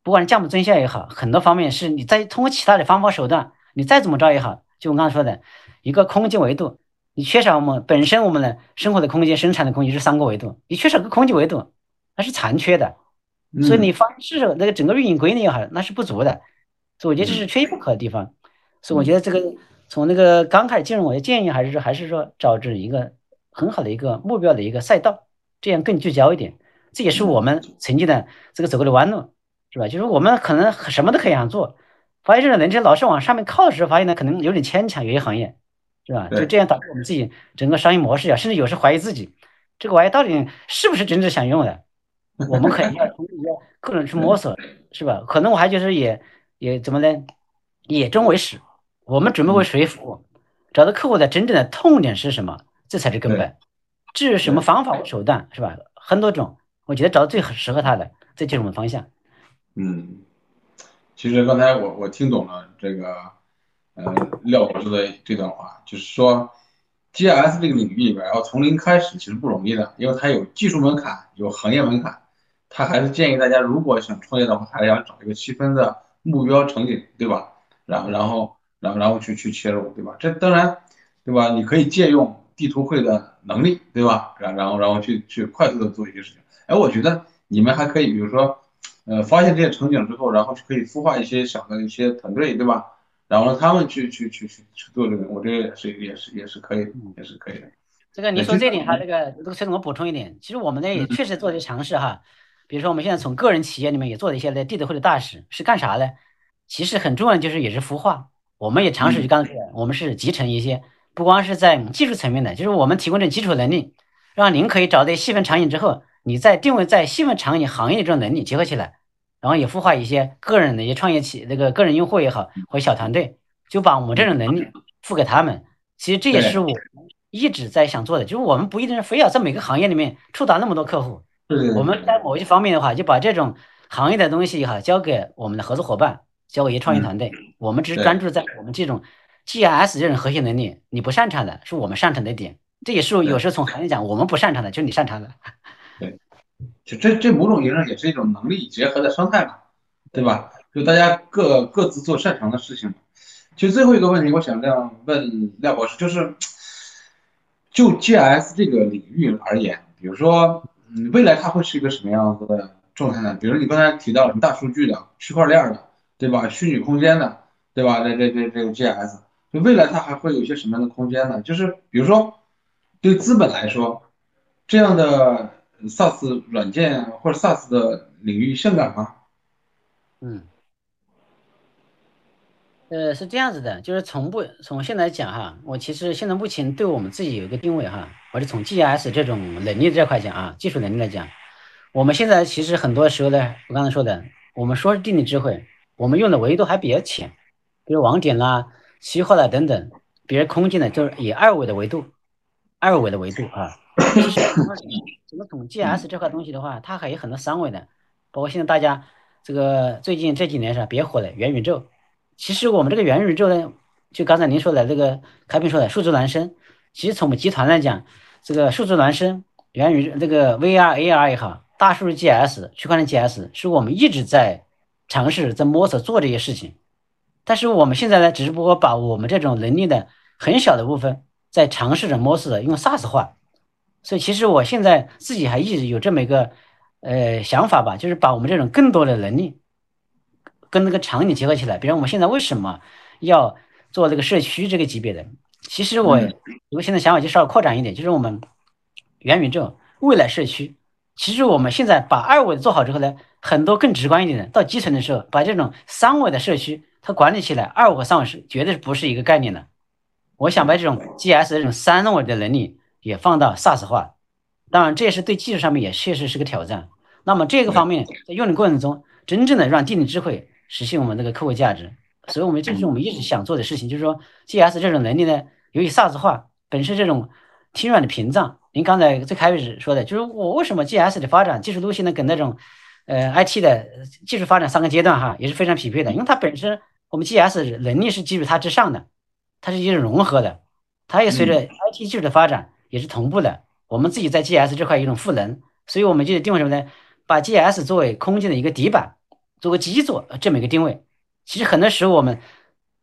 不管是降本增效也好，很多方面是你再通过其他的方法手段，你再怎么着也好，就我刚才说的一个空间维度，你缺少我们本身我们的生活的空间、生产的空间是三个维度，你缺少个空间维度，那是残缺的，所以你方式那个整个运营规律也好，那是不足的，所以我觉得这是缺一不可的地方。所以我觉得这个从那个刚开始进入，我的建议还是说，还是说找准一个很好的一个目标的一个赛道，这样更聚焦一点。这也是我们曾经的这个走过的弯路。是吧？就是我们可能什么都可以想做，发现这种人就老是往上面靠的时候，发现呢可能有点牵强，有些行业，是吧？就这样导致我们自己整个商业模式啊，甚至有时怀疑自己，这个玩意到底是不是真正想用的？我们可能要 从要个人去摸索，是吧？可能我还就是也也怎么呢？也终为始，我们准备为谁服务？找到客户的真正的痛点是什么？这才是根本。至于什么方法手段，是吧？很多种，我觉得找到最适合他的，这就是我们方向。嗯，其实刚才我我听懂了这个，呃，廖博士的这段话，就是说，G S 这个领域里边要从零开始其实不容易的，因为它有技术门槛，有行业门槛，他还是建议大家如果想创业的话，还是要找一个细分的目标场景，对吧？然后然后然后然后去去切入，对吧？这当然，对吧？你可以借用地图会的能力，对吧？然然后然后去去快速的做一些事情。哎，我觉得你们还可以，比如说。呃，发现这些场景之后，然后就可以孵化一些小的一些团队，对吧？然后让他们去去去去去做这个，我觉得也是也是也是可以，也是可以的。这个你说这点，哈这个这个崔总，我补充一点，其实我们呢也确实做些尝试哈。比如说我们现在从个人企业里面也做了一些的地图会的大使，是干啥呢？其实很重要的就是也是孵化。我们也尝试就刚才我们是集成一些，不光是在技术层面的，就是我们提供这基础能力，让您可以找到细分场景之后，你在定位在细分场景行业的这种能力结合起来。然后也孵化一些个人的一些创业企，那个个人用户也好，或者小团队，就把我们这种能力付给他们。其实这也是我一直在想做的，就是我们不一定是非要在每个行业里面触达那么多客户。我们在某一方面的话，就把这种行业的东西哈交给我们的合作伙伴，交给一些创业团队。我们只是专注在我们这种 GIS 这种核心能力，你不擅长的是我们擅长的点。这也是有时候从行业讲，我们不擅长的就是你擅长的。就这这某种意义上也是一种能力结合的生态嘛，对吧？就大家各各自做擅长的事情。其实最后一个问题，我想这样问廖博士，就是就 G S 这个领域而言，比如说，嗯，未来它会是一个什么样子的状态呢？比如你刚才提到什么大数据的、区块链的，对吧？虚拟空间的，对吧？这这这这个 G S，就未来它还会有一些什么样的空间呢？就是比如说，对资本来说，这样的。SaaS 软件或者 SaaS 的领域性感吗？嗯，呃，是这样子的，就是从不从现在讲哈，我其实现在目前对我们自己有一个定位哈，或者从 GIS 这种能力这块讲啊，技术能力来讲，我们现在其实很多时候呢，我刚才说的，我们说是定理智慧，我们用的维度还比较浅，比如网点啦、期货啦等等，比如空间呢，就是以二维的维度，二维的维度啊。其实怎么从 GS 这块东西的话，它还有很多三维的，包括现在大家这个最近这几年是别火的元宇宙。其实我们这个元宇宙呢，就刚才您说的这个开平说的数字孪生，其实从我们集团来讲，这个数字孪生、元宇这个 VR、AR 也好，大数据 GS、区块链 GS，是我们一直在尝试在摸索做这些事情。但是我们现在呢，只不过把我们这种能力的很小的部分，在尝试着摸索用 SaaS 化。所以其实我现在自己还一直有这么一个呃想法吧，就是把我们这种更多的能力跟那个场景结合起来。比如我们现在为什么要做这个社区这个级别的？其实我有个现在想法就稍微扩展一点，就是我们元宇宙未来社区。其实我们现在把二维做好之后呢，很多更直观一点的，到基层的时候，把这种三维的社区它管理起来，二维和三维是绝对不是一个概念的。我想把这种 GS 这种三维的能力。也放到 SaaS 化，当然这也是对技术上面也确实是个挑战。那么这个方面在用的过程中，真正的让定理智慧实现我们这个客户价值。所以，我们这是我们一直想做的事情，就是说，GS 这种能力呢，由于 SaaS 化本身这种挺软的屏障。您刚才最开始说的，就是我为什么 GS 的发展技术路线呢，跟那种呃 IT 的技术发展三个阶段哈也是非常匹配的，因为它本身我们 GS 能力是基于它之上的，它是一种融合的，它也随着 IT 技术的发展也是同步的。我们自己在 GS 这块有一种赋能，所以我们就定位什么呢？把 GS 作为空间的一个底板，作为基座这么一个定位。其实很多时候我们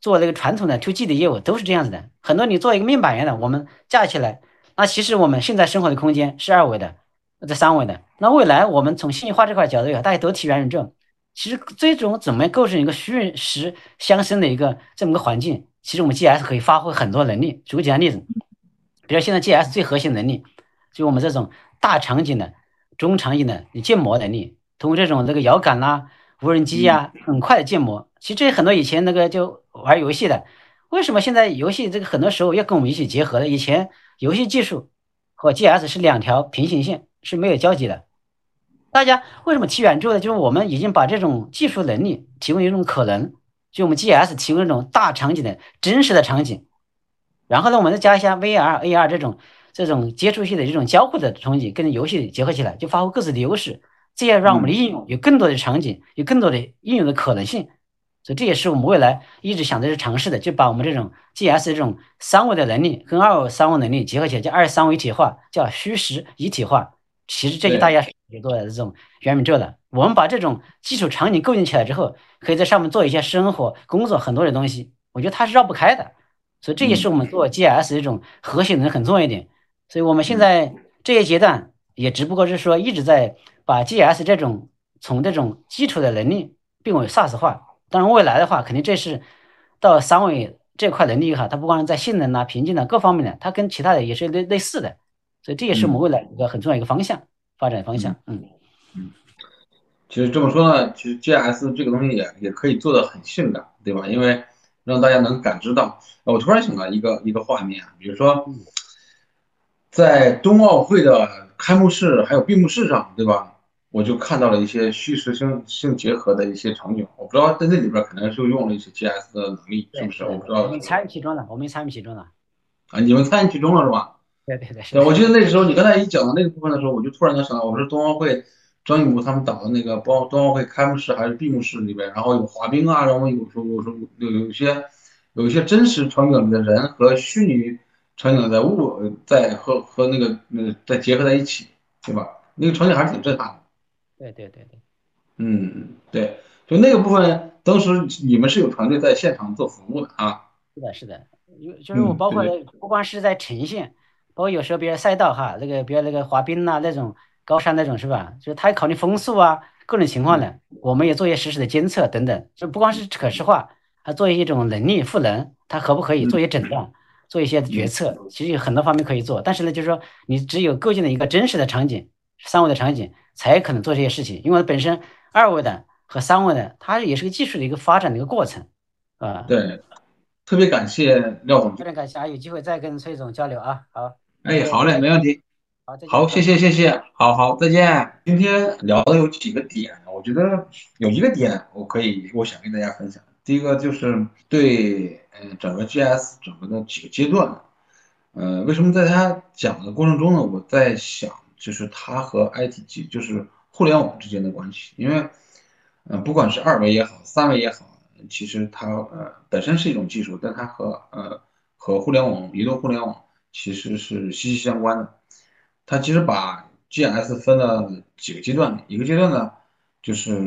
做那个传统的 To G 的业务都是这样子的，很多你做一个面板一样的，我们架起来。那其实我们现在生活的空间是二维的，在三维的。那未来我们从信息化这块角度讲，大家都提元宇宙，其实最终怎么构成一个虚实相生的一个这么个环境？其实我们 GS 可以发挥很多能力。举个简单例子，比如现在 GS 最核心能力，就我们这种大场景的、中场景的你建模能力，通过这种这个遥感啦、无人机呀，很快的建模。其实这很多以前那个就玩游戏的，为什么现在游戏这个很多时候要跟我们一起结合的？以前。游戏技术和 GS 是两条平行线，是没有交集的。大家为什么提远之后就是我们已经把这种技术能力提供一种可能，就我们 GS 提供一种大场景的真实的场景，然后呢，我们再加一下 VR、AR 这种这种接触性的这种交互的场景，跟游戏结合起来，就发挥各自的优势，这样让我们的应用有更多的场景，有更多的应用的可能性。所以这也是我们未来一直想在这尝试的，就把我们这种 GS 这种三维的能力跟二维三维能力结合起来，叫二三维一体化，叫虚实一体化。其实这些大家也做的这种元宇宙的，我们把这种基础场景构建起来之后，可以在上面做一些生活、工作很多的东西。我觉得它是绕不开的，所以这也是我们做 GS 一种核心能力很重要一点。所以我们现在这一阶段也只不过是说一直在把 GS 这种从这种基础的能力变为 SaaS 化。当然，未来的话，肯定这是到三维这块能力哈，它不光是在性能啊、瓶颈啊各方面的，它跟其他的也是类类似的，所以这也是我们未来一个很重要一个方向发展方向。嗯嗯，其实这么说呢，其实 GS 这个东西也也可以做的很性感，对吧？因为让大家能感知到。我突然想到一个一个画面啊，比如说在冬奥会的开幕式还有闭幕式上，对吧？我就看到了一些虚实性性结合的一些场景，我不知道在那里边可能是用了一些 GS 的能力，是不是？我不知道。我们参与其中了，我们参与其中了。啊，你们参与其中了是吧？对对对。对，我记得那时候你刚才一讲到那个部分的时候，我就突然间想到，我说冬奥会张艺谋他们导的那个包冬奥会开幕式还是闭幕式里边，然后有滑冰啊，然后有时候有时候有有些有一些真实场景里的人和虚拟场景的物在和和那个呃在结合在一起，对吧？那个场景还是挺震撼的。对对对对，嗯，对，就那个部分，当时你们是有团队在现场做服务的啊？是的，是的，因为就是我包括不光是在呈现，包括有时候比如赛道哈，那个比如那个滑冰呐那种高山那种是吧？就是他考虑风速啊各种情况的，我们也做一些实时的监测等等，就不光是可视化，还做一种能力赋能，它可不可以做一些诊断，做一些决策？其实有很多方面可以做，但是呢，就是说你只有构建了一个真实的场景，三维的场景。才可能做这些事情，因为本身二维的和三维的，它也是个技术的一个发展的一个过程，啊。对，特别感谢廖总，非常感谢啊，有机会再跟崔总交流啊，好。哎，好嘞，没问题。好，谢谢，谢谢，好好，再见。今天聊的有几个点，我觉得有一个点我可以，我想跟大家分享。第一个就是对，嗯，整个 GS 整个的几个阶段，呃，为什么在他讲的过程中呢？我在想。就是它和 IT 机，就是互联网之间的关系，因为，呃，不管是二维也好，三维也好，其实它呃本身是一种技术，但它和呃和互联网、移动互联网其实是息息相关的。它其实把 GS 分了几个阶段，一个阶段呢就是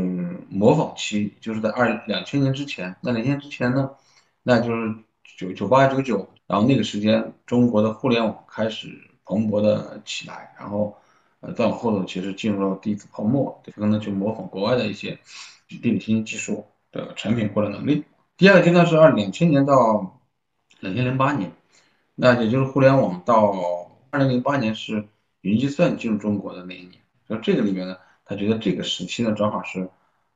模仿期，就是在二两千年之前。那两千年之前呢，那就是九九八九九，然后那个时间中国的互联网开始。蓬勃的起来，然后，呃，再往后头其实进入了第一次泡沫，可能去模仿国外的一些地理信息技术的产品或者能力。第二个阶段是二两千年到两千零八年，那也就是互联网到二零零八年是云计算进入中国的那一年。所以这个里面呢，他觉得这个时期呢正好是，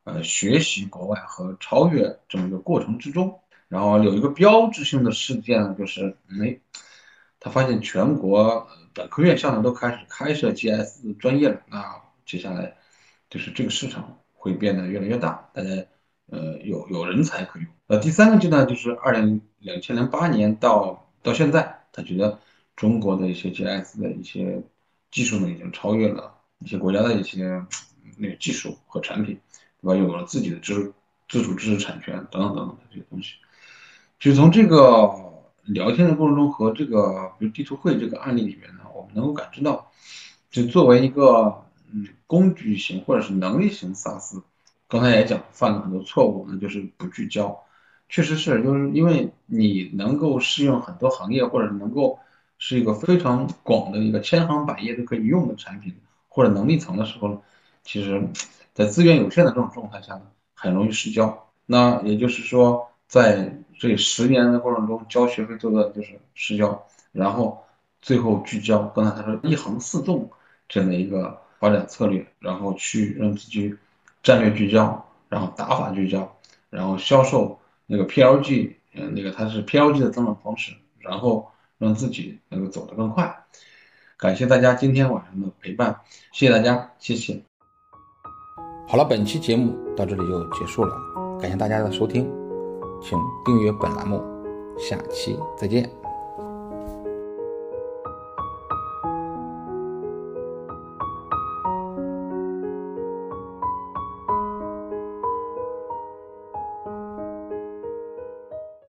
呃，学习国外和超越这么一个过程之中。然后有一个标志性的事件呢，就是，哎，他发现全国。本科院校呢都开始开设 GS 专业了，那接下来就是这个市场会变得越来越大，大家呃有有人才可用。呃，第三个阶段就是二零两千零八年到到现在，他觉得中国的一些 G S 的一些技术呢，已经超越了一些国家的一些那个技术和产品，对吧？有了自己的知自主知识产权等等等等的这些东西。就从这个聊天的过程中和这个比如地图会这个案例里面呢，我们能够感知到，就作为一个嗯工具型或者是能力型 SaaS，刚才也讲犯了很多错误，那就是不聚焦。确实是，就是因为你能够适用很多行业，或者能够是一个非常广的一个千行百业都可以用的产品或者能力层的时候，其实，在资源有限的这种状态下呢，很容易失焦。那也就是说，在这十年的过程中，交学费做的就是失焦，然后最后聚焦。刚才他说一横四纵这样的一个发展策略，然后去让自己战略聚焦，然后打法聚焦，然后销售。那个 PLG，嗯，那个它是 PLG 的增长方式，然后让自己能够走得更快。感谢大家今天晚上的陪伴，谢谢大家，谢谢。好了，本期节目到这里就结束了，感谢大家的收听，请订阅本栏目，下期再见。